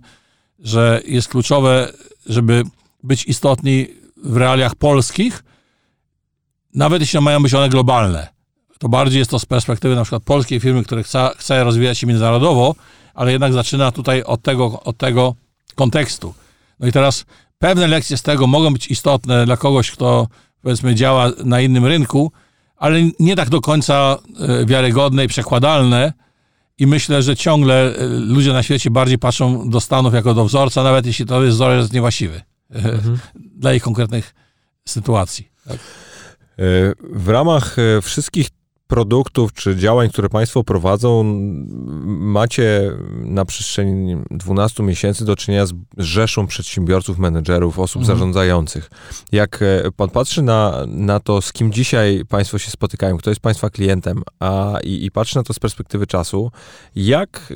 że jest kluczowe, żeby być istotni w realiach polskich, nawet jeśli mają być one globalne. To bardziej jest to z perspektywy na przykład polskiej firmy, która chce, chce rozwijać się międzynarodowo, ale jednak zaczyna tutaj od tego, od tego kontekstu. No i teraz pewne lekcje z tego mogą być istotne dla kogoś, kto powiedzmy działa na innym rynku, ale nie tak do końca e, wiarygodne i przekładalne. I myślę, że ciągle e, ludzie na świecie bardziej patrzą do Stanów jako do wzorca, nawet jeśli to jest wzorzec niewłaściwy mhm. dla ich konkretnych sytuacji. Tak? E, w ramach wszystkich produktów czy działań, które Państwo prowadzą, macie na przestrzeni 12 miesięcy do czynienia z rzeszą przedsiębiorców, menedżerów, osób mhm. zarządzających. Jak e, Pan patrzy na, na to, z kim dzisiaj Państwo się spotykają, kto jest Państwa klientem, a i, i patrzy na to z perspektywy czasu, jak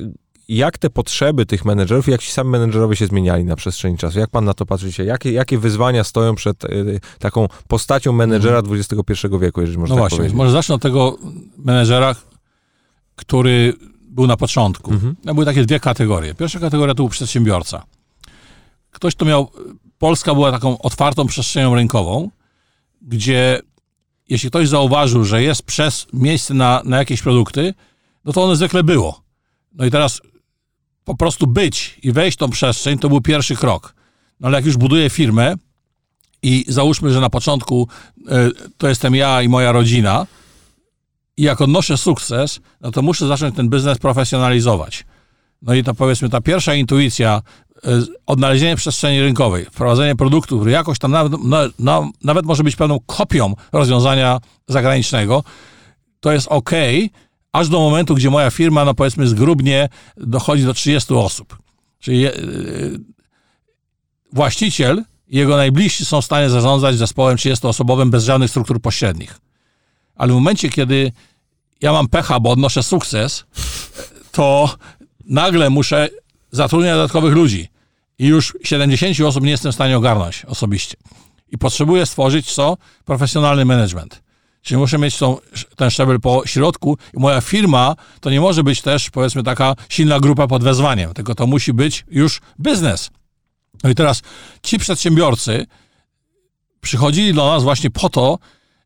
jak te potrzeby tych menedżerów, jak ci sami menedżerowie się zmieniali na przestrzeni czasu? Jak pan na to patrzycie? Jakie, jakie wyzwania stoją przed y, taką postacią menedżera XXI mhm. wieku, jeżeli można no tak właśnie, powiedzieć? Może zacznę od tego menedżera, który był na początku. Mhm. Były takie dwie kategorie. Pierwsza kategoria to był przedsiębiorca. Ktoś, kto miał... Polska była taką otwartą przestrzenią rynkową, gdzie jeśli ktoś zauważył, że jest przez miejsce na, na jakieś produkty, no to one zwykle było. No i teraz po prostu być i wejść w tą przestrzeń, to był pierwszy krok. No ale jak już buduję firmę i załóżmy, że na początku y, to jestem ja i moja rodzina i jak odnoszę sukces, no to muszę zacząć ten biznes profesjonalizować. No i to powiedzmy ta pierwsza intuicja, y, odnalezienie przestrzeni rynkowej, wprowadzenie produktu, który jakoś tam nawet, no, no, nawet może być pewną kopią rozwiązania zagranicznego, to jest ok, aż do momentu, gdzie moja firma, no powiedzmy zgrubnie, dochodzi do 30 osób. Czyli yy, właściciel i jego najbliżsi są w stanie zarządzać zespołem 30-osobowym bez żadnych struktur pośrednich. Ale w momencie, kiedy ja mam pecha, bo odnoszę sukces, to nagle muszę zatrudniać dodatkowych ludzi. I już 70 osób nie jestem w stanie ogarnąć osobiście. I potrzebuję stworzyć co? Profesjonalny management. Czyli muszę mieć tą, ten szczebel po środku i moja firma to nie może być też, powiedzmy, taka silna grupa pod wezwaniem, tylko to musi być już biznes. No i teraz ci przedsiębiorcy przychodzili do nas właśnie po to,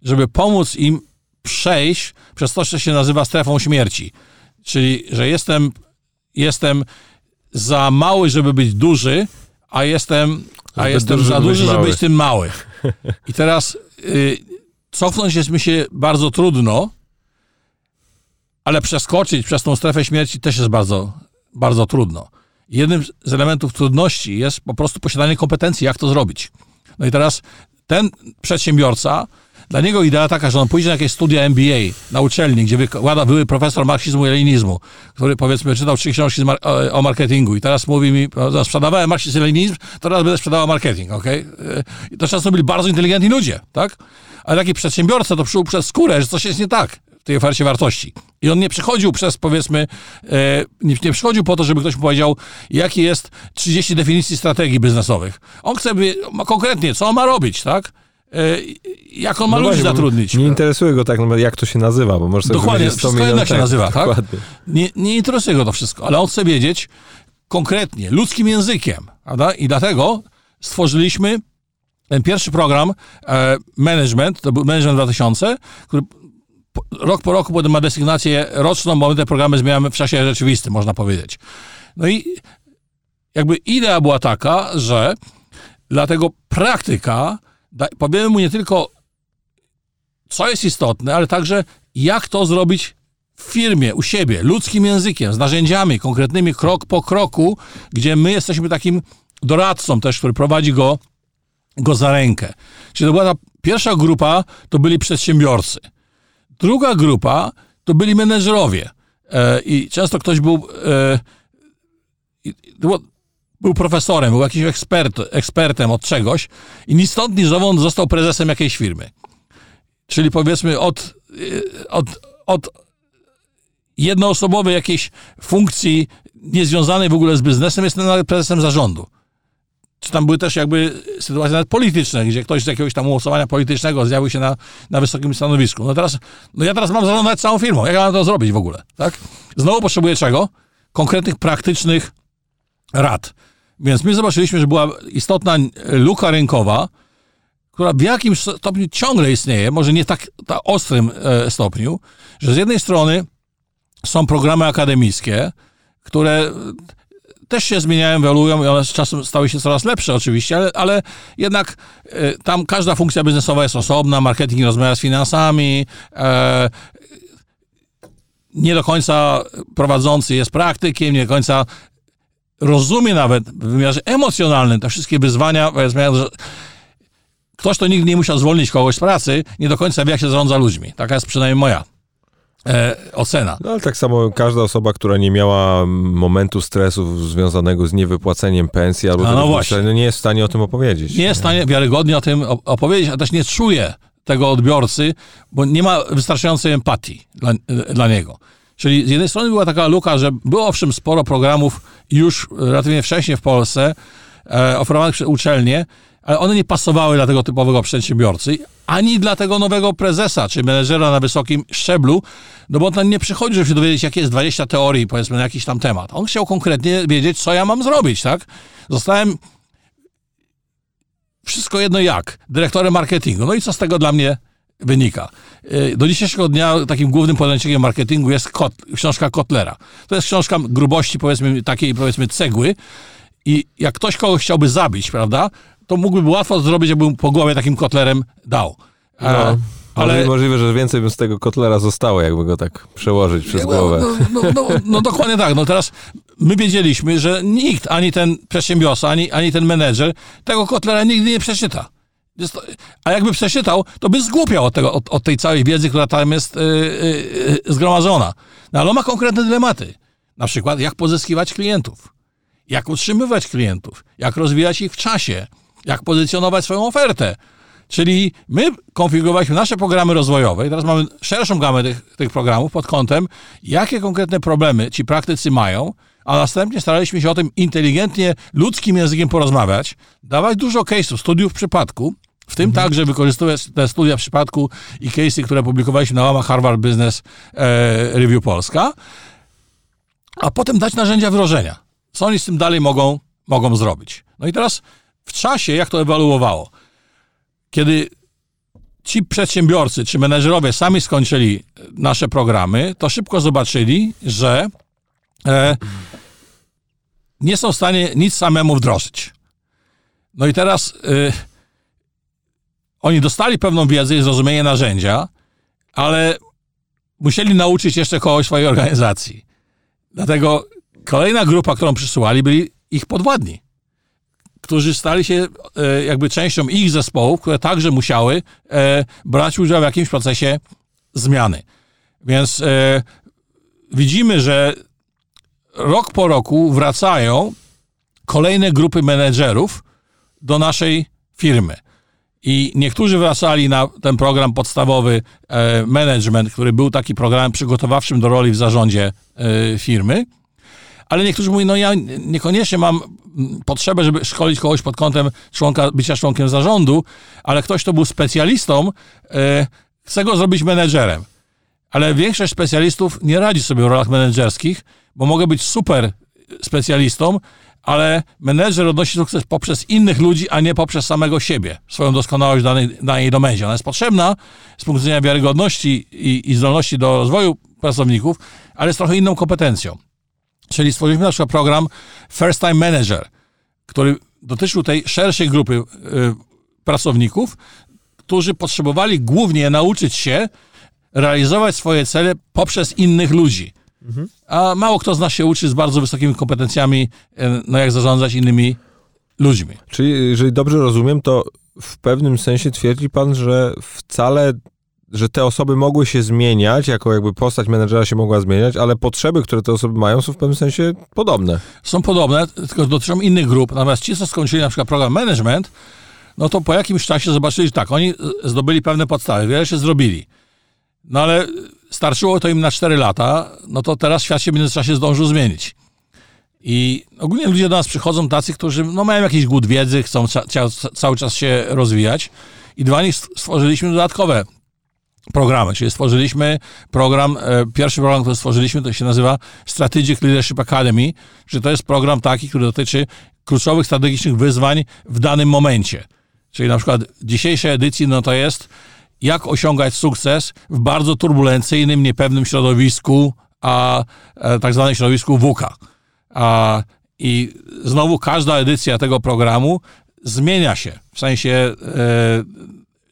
żeby pomóc im przejść przez to, co się nazywa strefą śmierci. Czyli, że jestem, jestem za mały, żeby być duży, a jestem, a jestem duży, za duży, żeby być, tym mały. I teraz y, Cofnąć jest mi się bardzo trudno, ale przeskoczyć przez tą strefę śmierci też jest bardzo, bardzo trudno. Jednym z elementów trudności jest po prostu posiadanie kompetencji, jak to zrobić. No i teraz ten przedsiębiorca, dla niego idea taka, że on pójdzie na jakieś studia MBA na uczelni, gdzie wykłada były profesor marksizmu i leninizmu, który powiedzmy czytał trzy książki o marketingu i teraz mówi mi, no, sprzedawałem marksizm i leninizm, teraz będę sprzedawał marketing, ok? I to często byli bardzo inteligentni ludzie, tak? Ale taki przedsiębiorca to przyjął przez skórę, że coś jest nie tak w tej ofercie wartości. I on nie przychodził przez, powiedzmy, e, nie, nie przychodził po to, żeby ktoś mu powiedział, jaki jest 30 definicji strategii biznesowych. On chce by, konkretnie, co on ma robić, tak? E, jak on ma no ludzi właśnie, zatrudnić. Nie interesuje go tak, no, jak to się nazywa, bo może sobie Dokładnie, wszystko jednak się nazywa, tak? Nie, nie interesuje go to wszystko, ale on chce wiedzieć konkretnie, ludzkim językiem, prawda? I dlatego stworzyliśmy ten pierwszy program e, Management, to był Management 2000, który rok po roku potem ma desygnację roczną, bo my te programy zmieniamy w czasie rzeczywistym, można powiedzieć. No i jakby idea była taka, że dlatego praktyka, powiemy mu nie tylko co jest istotne, ale także jak to zrobić w firmie, u siebie, ludzkim językiem, z narzędziami konkretnymi, krok po kroku, gdzie my jesteśmy takim doradcą też, który prowadzi go go za rękę. Czyli to była ta pierwsza grupa, to byli przedsiębiorcy. Druga grupa to byli menedżerowie. E, I często ktoś był, e, był profesorem, był jakimś ekspert, ekspertem od czegoś i ni stąd, ni zowąd został prezesem jakiejś firmy. Czyli powiedzmy od, e, od, od jednoosobowej jakiejś funkcji niezwiązanej w ogóle z biznesem, nawet prezesem zarządu. Czy tam były też jakby sytuacje nawet polityczne, gdzie ktoś z jakiegoś tam głosowania politycznego zjawił się na, na wysokim stanowisku. No teraz, no ja teraz mam zarządzać całą firmą. Jak ja mam to zrobić w ogóle, tak? Znowu potrzebuję czego? Konkretnych, praktycznych rad. Więc my zobaczyliśmy, że była istotna luka rynkowa, która w jakimś stopniu ciągle istnieje, może nie tak ostrym e, stopniu, że z jednej strony są programy akademickie, które też się zmieniają, ewoluują i one z czasem stały się coraz lepsze oczywiście, ale, ale jednak e, tam każda funkcja biznesowa jest osobna, marketing rozmawia z finansami, e, nie do końca prowadzący jest praktykiem, nie do końca rozumie nawet w wymiarze emocjonalnym te wszystkie wyzwania, że ktoś, kto nigdy nie musiał zwolnić kogoś z pracy, nie do końca wie, jak się zarządza ludźmi. Taka jest przynajmniej moja e, ocena. No ale tak samo każda osoba, która nie miała momentu stresu związanego z niewypłaceniem pensji albo no właśnie. nie jest w stanie o tym opowiedzieć. Nie jest w stanie wiarygodnie o tym opowiedzieć, a też nie czuje tego odbiorcy, bo nie ma wystarczającej empatii dla, dla niego. Czyli z jednej strony była taka luka, że było owszem sporo programów już relatywnie wcześniej w Polsce e, oferowanych przez uczelnie, ale one nie pasowały dla tego typowego przedsiębiorcy, ani dla tego nowego prezesa, czy menedżera na wysokim szczeblu, no bo on nie przychodzi, żeby się dowiedzieć, jakie jest 20 teorii, powiedzmy, na jakiś tam temat. On chciał konkretnie wiedzieć, co ja mam zrobić, tak? Zostałem wszystko jedno jak, dyrektorem marketingu. No i co z tego dla mnie wynika? Y, do dzisiejszego dnia takim głównym podręcznikiem marketingu jest kot, książka Kotlera. To jest książka grubości, powiedzmy, takiej, powiedzmy, cegły. I jak ktoś kogoś chciałby zabić, prawda, to mógłby łatwo zrobić, jakby po głowie takim kotlerem dał. No. E, ale możliwe, że więcej by z tego kotlera zostało, jakby go tak przełożyć przez głowę. No, no, no, no, dokładnie tak. No teraz my wiedzieliśmy, że nikt, ani ten przedsiębiorca, ani, ani ten menedżer tego kotlera nigdy nie przeczyta. A jakby przeczytał, to by zgłupiał od, tego, od, od tej całej wiedzy, która tam jest yy, yy, zgromadzona. No ale on ma konkretne dylematy. Na przykład, jak pozyskiwać klientów, jak utrzymywać klientów, jak rozwijać ich w czasie, jak pozycjonować swoją ofertę. Czyli my konfigurowaliśmy nasze programy rozwojowe i teraz mamy szerszą gamę tych, tych programów pod kątem, jakie konkretne problemy ci praktycy mają, a następnie staraliśmy się o tym inteligentnie, ludzkim językiem porozmawiać, dawać dużo case'ów, studiów przypadku, w tym mhm. także wykorzystując te studia w przypadku i case'y, które publikowaliśmy na łamach Harvard Business e, Review Polska, a potem dać narzędzia wdrożenia. Co oni z tym dalej mogą, mogą zrobić. No i teraz w czasie, jak to ewaluowało? Kiedy ci przedsiębiorcy czy menedżerowie sami skończyli nasze programy, to szybko zobaczyli, że e, nie są w stanie nic samemu wdrożyć. No i teraz e, oni dostali pewną wiedzę i zrozumienie narzędzia, ale musieli nauczyć jeszcze kogoś swojej organizacji. Dlatego kolejna grupa, którą przysyłali, byli ich podwładni którzy stali się e, jakby częścią ich zespołów, które także musiały e, brać udział w jakimś procesie zmiany. Więc e, widzimy, że rok po roku wracają kolejne grupy menedżerów do naszej firmy. I niektórzy wracali na ten program podstawowy management, który był taki programem przygotowawczym do roli w zarządzie firmy ale niektórzy mówią, no ja niekoniecznie mam potrzebę, żeby szkolić kogoś pod kątem członka, bycia członkiem zarządu, ale ktoś, kto był specjalistą, e, chce go zrobić menedżerem. Ale większość specjalistów nie radzi sobie w rolach menedżerskich, bo mogę być super specjalistą, ale menedżer odnosi sukces poprzez innych ludzi, a nie poprzez samego siebie, swoją doskonałość danej, danej domenzie. Ona jest potrzebna z punktu widzenia wiarygodności i, i zdolności do rozwoju pracowników, ale jest trochę inną kompetencją. Czyli stworzyliśmy na przykład program First Time Manager, który dotyczył tej szerszej grupy y, pracowników, którzy potrzebowali głównie nauczyć się realizować swoje cele poprzez innych ludzi. Mhm. A mało kto z nas się uczy z bardzo wysokimi kompetencjami, y, no jak zarządzać innymi ludźmi. Czyli, jeżeli dobrze rozumiem, to w pewnym sensie twierdzi pan, że wcale że te osoby mogły się zmieniać, jako jakby postać menedżera się mogła zmieniać, ale potrzeby, które te osoby mają, są w pewnym sensie podobne. Są podobne, tylko dotyczą innych grup. Natomiast ci, co skończyli na przykład program management, no to po jakimś czasie zobaczyli, że tak, oni zdobyli pewne podstawy, wiele się zrobili. No ale starczyło to im na 4 lata, no to teraz świat się w międzyczasie zdążył zmienić. I ogólnie ludzie do nas przychodzą tacy, którzy no, mają jakiś głód wiedzy, chcą ca cały czas się rozwijać. I dla nich stworzyliśmy dodatkowe programy, czyli stworzyliśmy program, e, pierwszy program, który stworzyliśmy, to się nazywa Strategic Leadership Academy, że to jest program taki, który dotyczy kluczowych strategicznych wyzwań w danym momencie. Czyli na przykład dzisiejszej edycji, no to jest jak osiągać sukces w bardzo turbulencyjnym, niepewnym środowisku, a, a e, tak zwanym środowisku WUKA. A, I znowu każda edycja tego programu zmienia się w sensie e,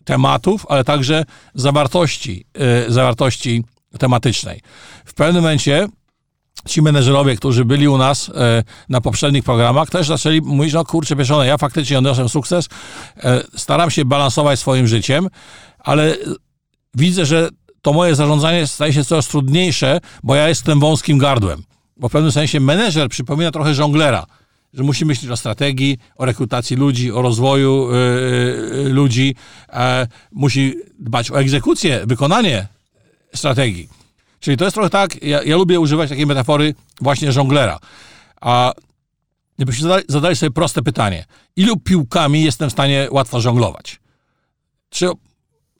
tematów, ale także zawartości, e, zawartości tematycznej. W pewnym momencie ci menedżerowie, którzy byli u nas e, na poprzednich programach, też zaczęli mówić, no kurczę pieczone, ja faktycznie odniosłem sukces, e, staram się balansować swoim życiem, ale widzę, że to moje zarządzanie staje się coraz trudniejsze, bo ja jestem wąskim gardłem. Bo w pewnym sensie menedżer przypomina trochę żonglera że musi myśleć o strategii, o rekrutacji ludzi, o rozwoju yy, ludzi, e, musi dbać o egzekucję, wykonanie strategii. Czyli to jest trochę tak, ja, ja lubię używać takiej metafory właśnie żonglera. A gdybyśmy zadali, zadali sobie proste pytanie, ilu piłkami jestem w stanie łatwo żonglować? Czy,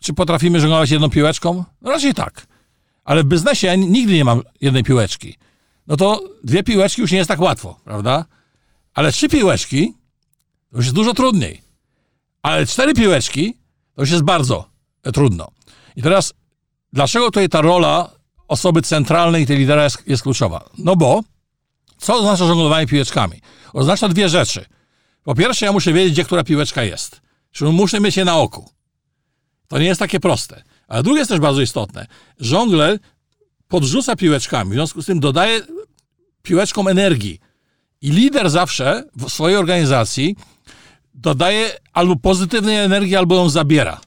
czy potrafimy żonglować jedną piłeczką? No raczej tak. Ale w biznesie ja nigdy nie mam jednej piłeczki. No to dwie piłeczki już nie jest tak łatwo, prawda? Ale trzy piłeczki to już jest dużo trudniej. Ale cztery piłeczki to już jest bardzo trudno. I teraz, dlaczego tutaj ta rola osoby centralnej tej lidera jest, jest kluczowa? No bo, co oznacza żonglowanie piłeczkami? Oznacza dwie rzeczy. Po pierwsze, ja muszę wiedzieć, gdzie która piłeczka jest. Czyli muszę mieć je na oku. To nie jest takie proste. Ale drugie jest też bardzo istotne. Żongler podrzuca piłeczkami, w związku z tym dodaje piłeczkom energii. I lider zawsze w swojej organizacji dodaje albo pozytywnej energii, albo ją zabiera.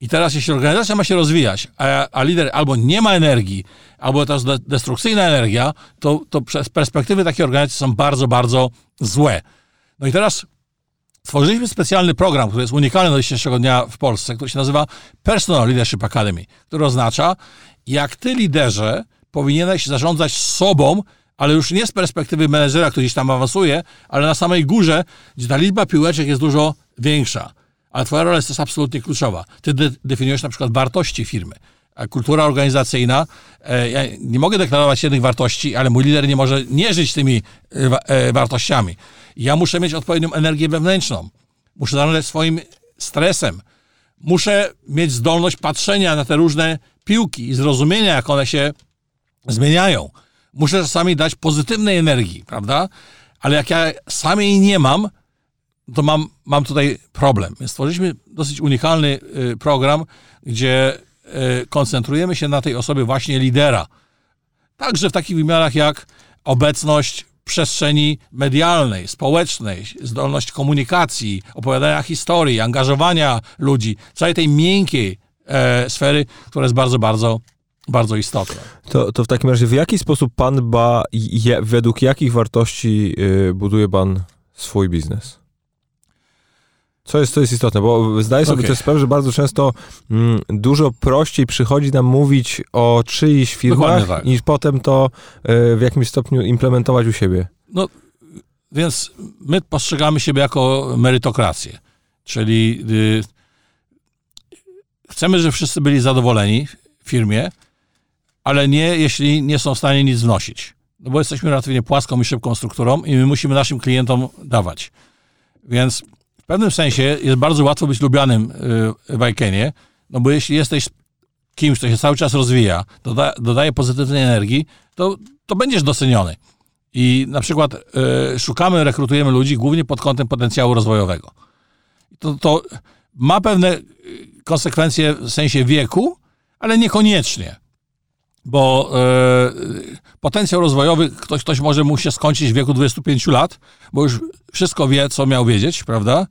I teraz, jeśli organizacja ma się rozwijać, a, a lider albo nie ma energii, albo to jest destrukcyjna energia, to, to przez perspektywy takiej organizacji są bardzo, bardzo złe. No i teraz stworzyliśmy specjalny program, który jest unikalny do dzisiejszego dnia w Polsce, który się nazywa Personal Leadership Academy, który oznacza, jak ty, liderze, powinieneś zarządzać sobą ale już nie z perspektywy menedżera, który gdzieś tam awansuje, ale na samej górze, gdzie ta liczba piłeczek jest dużo większa. Ale twoja rola jest też absolutnie kluczowa. Ty de definiujesz na przykład wartości firmy. A kultura organizacyjna, e, ja nie mogę deklarować jednych wartości, ale mój lider nie może nie żyć tymi e, e, wartościami. Ja muszę mieć odpowiednią energię wewnętrzną. Muszę zarządzać swoim stresem. Muszę mieć zdolność patrzenia na te różne piłki i zrozumienia, jak one się zmieniają muszę czasami dać pozytywnej energii, prawda? Ale jak ja sam jej nie mam, to mam, mam tutaj problem. Więc stworzyliśmy dosyć unikalny y, program, gdzie y, koncentrujemy się na tej osobie właśnie lidera. Także w takich wymiarach jak obecność przestrzeni medialnej, społecznej, zdolność komunikacji, opowiadania historii, angażowania ludzi, całej tej miękkiej e, sfery, która jest bardzo, bardzo bardzo istotne. To, to w takim razie w jaki sposób pan dba i je, według jakich wartości y, buduje pan swój biznes? Co jest, co jest istotne, bo zdaję sobie okay. też sprawę, że bardzo często mm, dużo prościej przychodzi nam mówić o czyichś firmach, tak. niż potem to y, w jakimś stopniu implementować u siebie. No, więc my postrzegamy siebie jako merytokrację, czyli y, chcemy, żeby wszyscy byli zadowoleni w firmie, ale nie, jeśli nie są w stanie nic wnosić. No bo jesteśmy relatywnie płaską i szybką strukturą i my musimy naszym klientom dawać. Więc w pewnym sensie jest bardzo łatwo być lubianym y, w Ikenie, no bo jeśli jesteś kimś, kto się cały czas rozwija, doda, dodaje pozytywnej energii, to, to będziesz doceniony. I na przykład y, szukamy, rekrutujemy ludzi głównie pod kątem potencjału rozwojowego. To, to ma pewne y, konsekwencje w sensie wieku, ale niekoniecznie bo e, potencjał rozwojowy ktoś, ktoś może mu się skończyć w wieku 25 lat, bo już wszystko wie, co miał wiedzieć, prawda?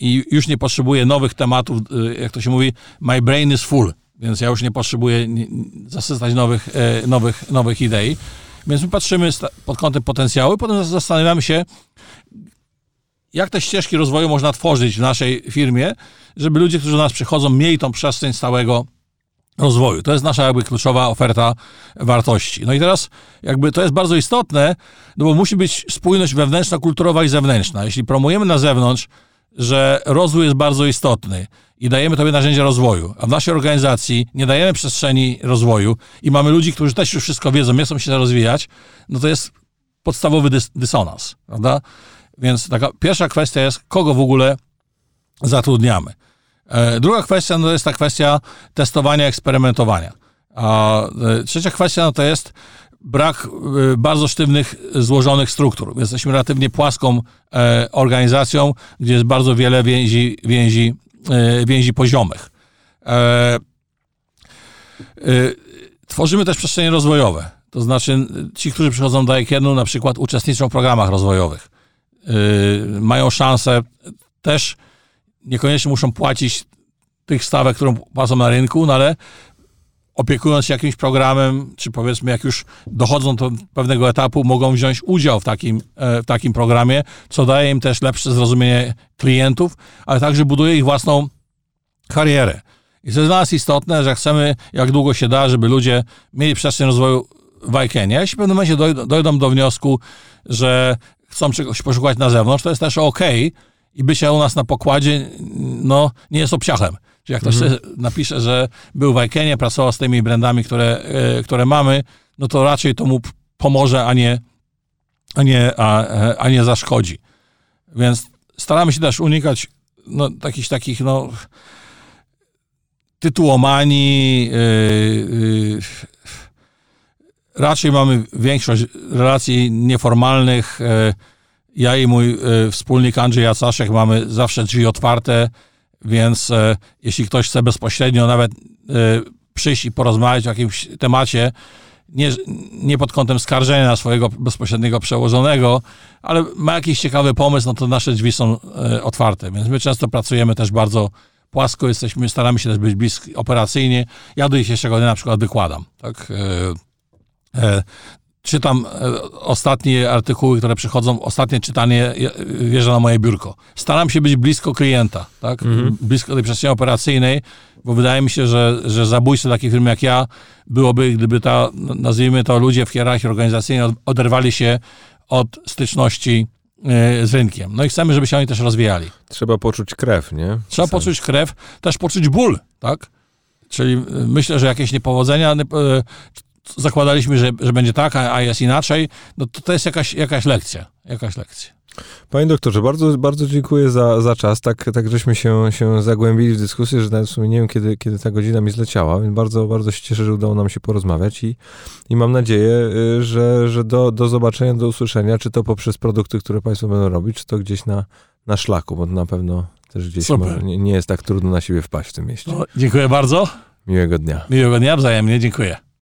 I już nie potrzebuje nowych tematów, e, jak to się mówi, my brain is full, więc ja już nie potrzebuję zasycać nowych, e, nowych, nowych idei. Więc my patrzymy pod kątem potencjału potem zastanawiamy się, jak te ścieżki rozwoju można tworzyć w naszej firmie, żeby ludzie, którzy do nas przychodzą, mieli tą przestrzeń stałego rozwoju. To jest nasza jakby kluczowa oferta wartości. No i teraz jakby to jest bardzo istotne, no bo musi być spójność wewnętrzna, kulturowa i zewnętrzna. Jeśli promujemy na zewnątrz, że rozwój jest bardzo istotny i dajemy tobie narzędzia rozwoju, a w naszej organizacji nie dajemy przestrzeni rozwoju i mamy ludzi, którzy też już wszystko wiedzą, nie chcą się rozwijać, no to jest podstawowy dys dysonans, prawda? Więc taka pierwsza kwestia jest, kogo w ogóle zatrudniamy. E, druga kwestia no to jest ta kwestia testowania, eksperymentowania. A e, trzecia kwestia no to jest brak e, bardzo sztywnych, złożonych struktur. Jesteśmy relatywnie płaską organizacją, gdzie jest bardzo wiele więzi, więzi, więzi poziomych. Tworzymy też przestrzenie rozwojowe. To znaczy, ci, którzy przychodzą do IKEA, na przykład uczestniczą w programach rozwojowych. Mają szansę też niekoniecznie muszą płacić tych stawek, którą płacą na rynku, no ale opiekując się jakimś programem, czy powiedzmy jak już dochodzą do pewnego etapu, mogą wziąć udział w takim, e, w takim programie, co daje im też lepsze zrozumienie klientów, ale także buduje ich własną karierę. I to jest dla nas istotne, że chcemy jak długo się da, żeby ludzie mieli przestrzeń rozwoju w. Jeśli w pewnym momencie dojdą, dojdą do wniosku, że chcą czegoś poszukać na zewnątrz, to jest też ok, i bycie u nas na pokładzie, no, nie jest obciachem. Czyli jak ktoś mhm. napisze, że był w Ikenie, pracował z tymi brandami, które, e, które mamy, no to raczej to mu pomoże, a nie, a nie, a, a nie zaszkodzi. Więc staramy się też unikać no, takich takich, no, tytułomanii, yy, yy, raczej mamy większość relacji nieformalnych, yy, ja i mój y, wspólnik Andrzej Jacaszek mamy zawsze drzwi otwarte, więc y, jeśli ktoś chce bezpośrednio nawet y, przyjść i porozmawiać o jakimś temacie, nie, nie pod kątem skarżenia na swojego bezpośredniego przełożonego, ale ma jakiś ciekawy pomysł, no to nasze drzwi są otwarte. Więc my często pracujemy też bardzo płasko, jesteśmy, staramy się też być blisko operacyjnie. Ja do dzisiejszego dnia na przykład wykładam. Tak? Czytam e, ostatnie artykuły, które przychodzą, ostatnie czytanie wjeżdża na moje biurko. Staram się być blisko klienta, tak? Mhm. Blisko tej przestrzeni operacyjnej, bo wydaje mi się, że, że zabójstwo takiej firmy jak ja byłoby, gdyby ta, nazwijmy to, ludzie w hierarchii organizacyjnej oderwali się od styczności e, z rynkiem. No i chcemy, żeby się oni też rozwijali. Trzeba poczuć krew, nie? Trzeba poczuć krew, też poczuć ból, tak? Czyli e, myślę, że jakieś niepowodzenia zakładaliśmy, że, że będzie tak, a, a jest inaczej, no to, to jest jakaś, jakaś lekcja, jakaś lekcja. Panie doktorze, bardzo, bardzo dziękuję za, za czas. Tak, tak żeśmy się, się zagłębili w dyskusję, że nawet w sumie nie wiem, kiedy, kiedy ta godzina mi zleciała, więc bardzo, bardzo się cieszę, że udało nam się porozmawiać i, i mam nadzieję, y, że, że do, do zobaczenia, do usłyszenia, czy to poprzez produkty, które Państwo będą robić, czy to gdzieś na, na szlaku, bo na pewno też gdzieś może, nie, nie, jest tak trudno na siebie wpaść w tym mieście. No, dziękuję bardzo. Miłego dnia. Miłego dnia, wzajemnie, dziękuję.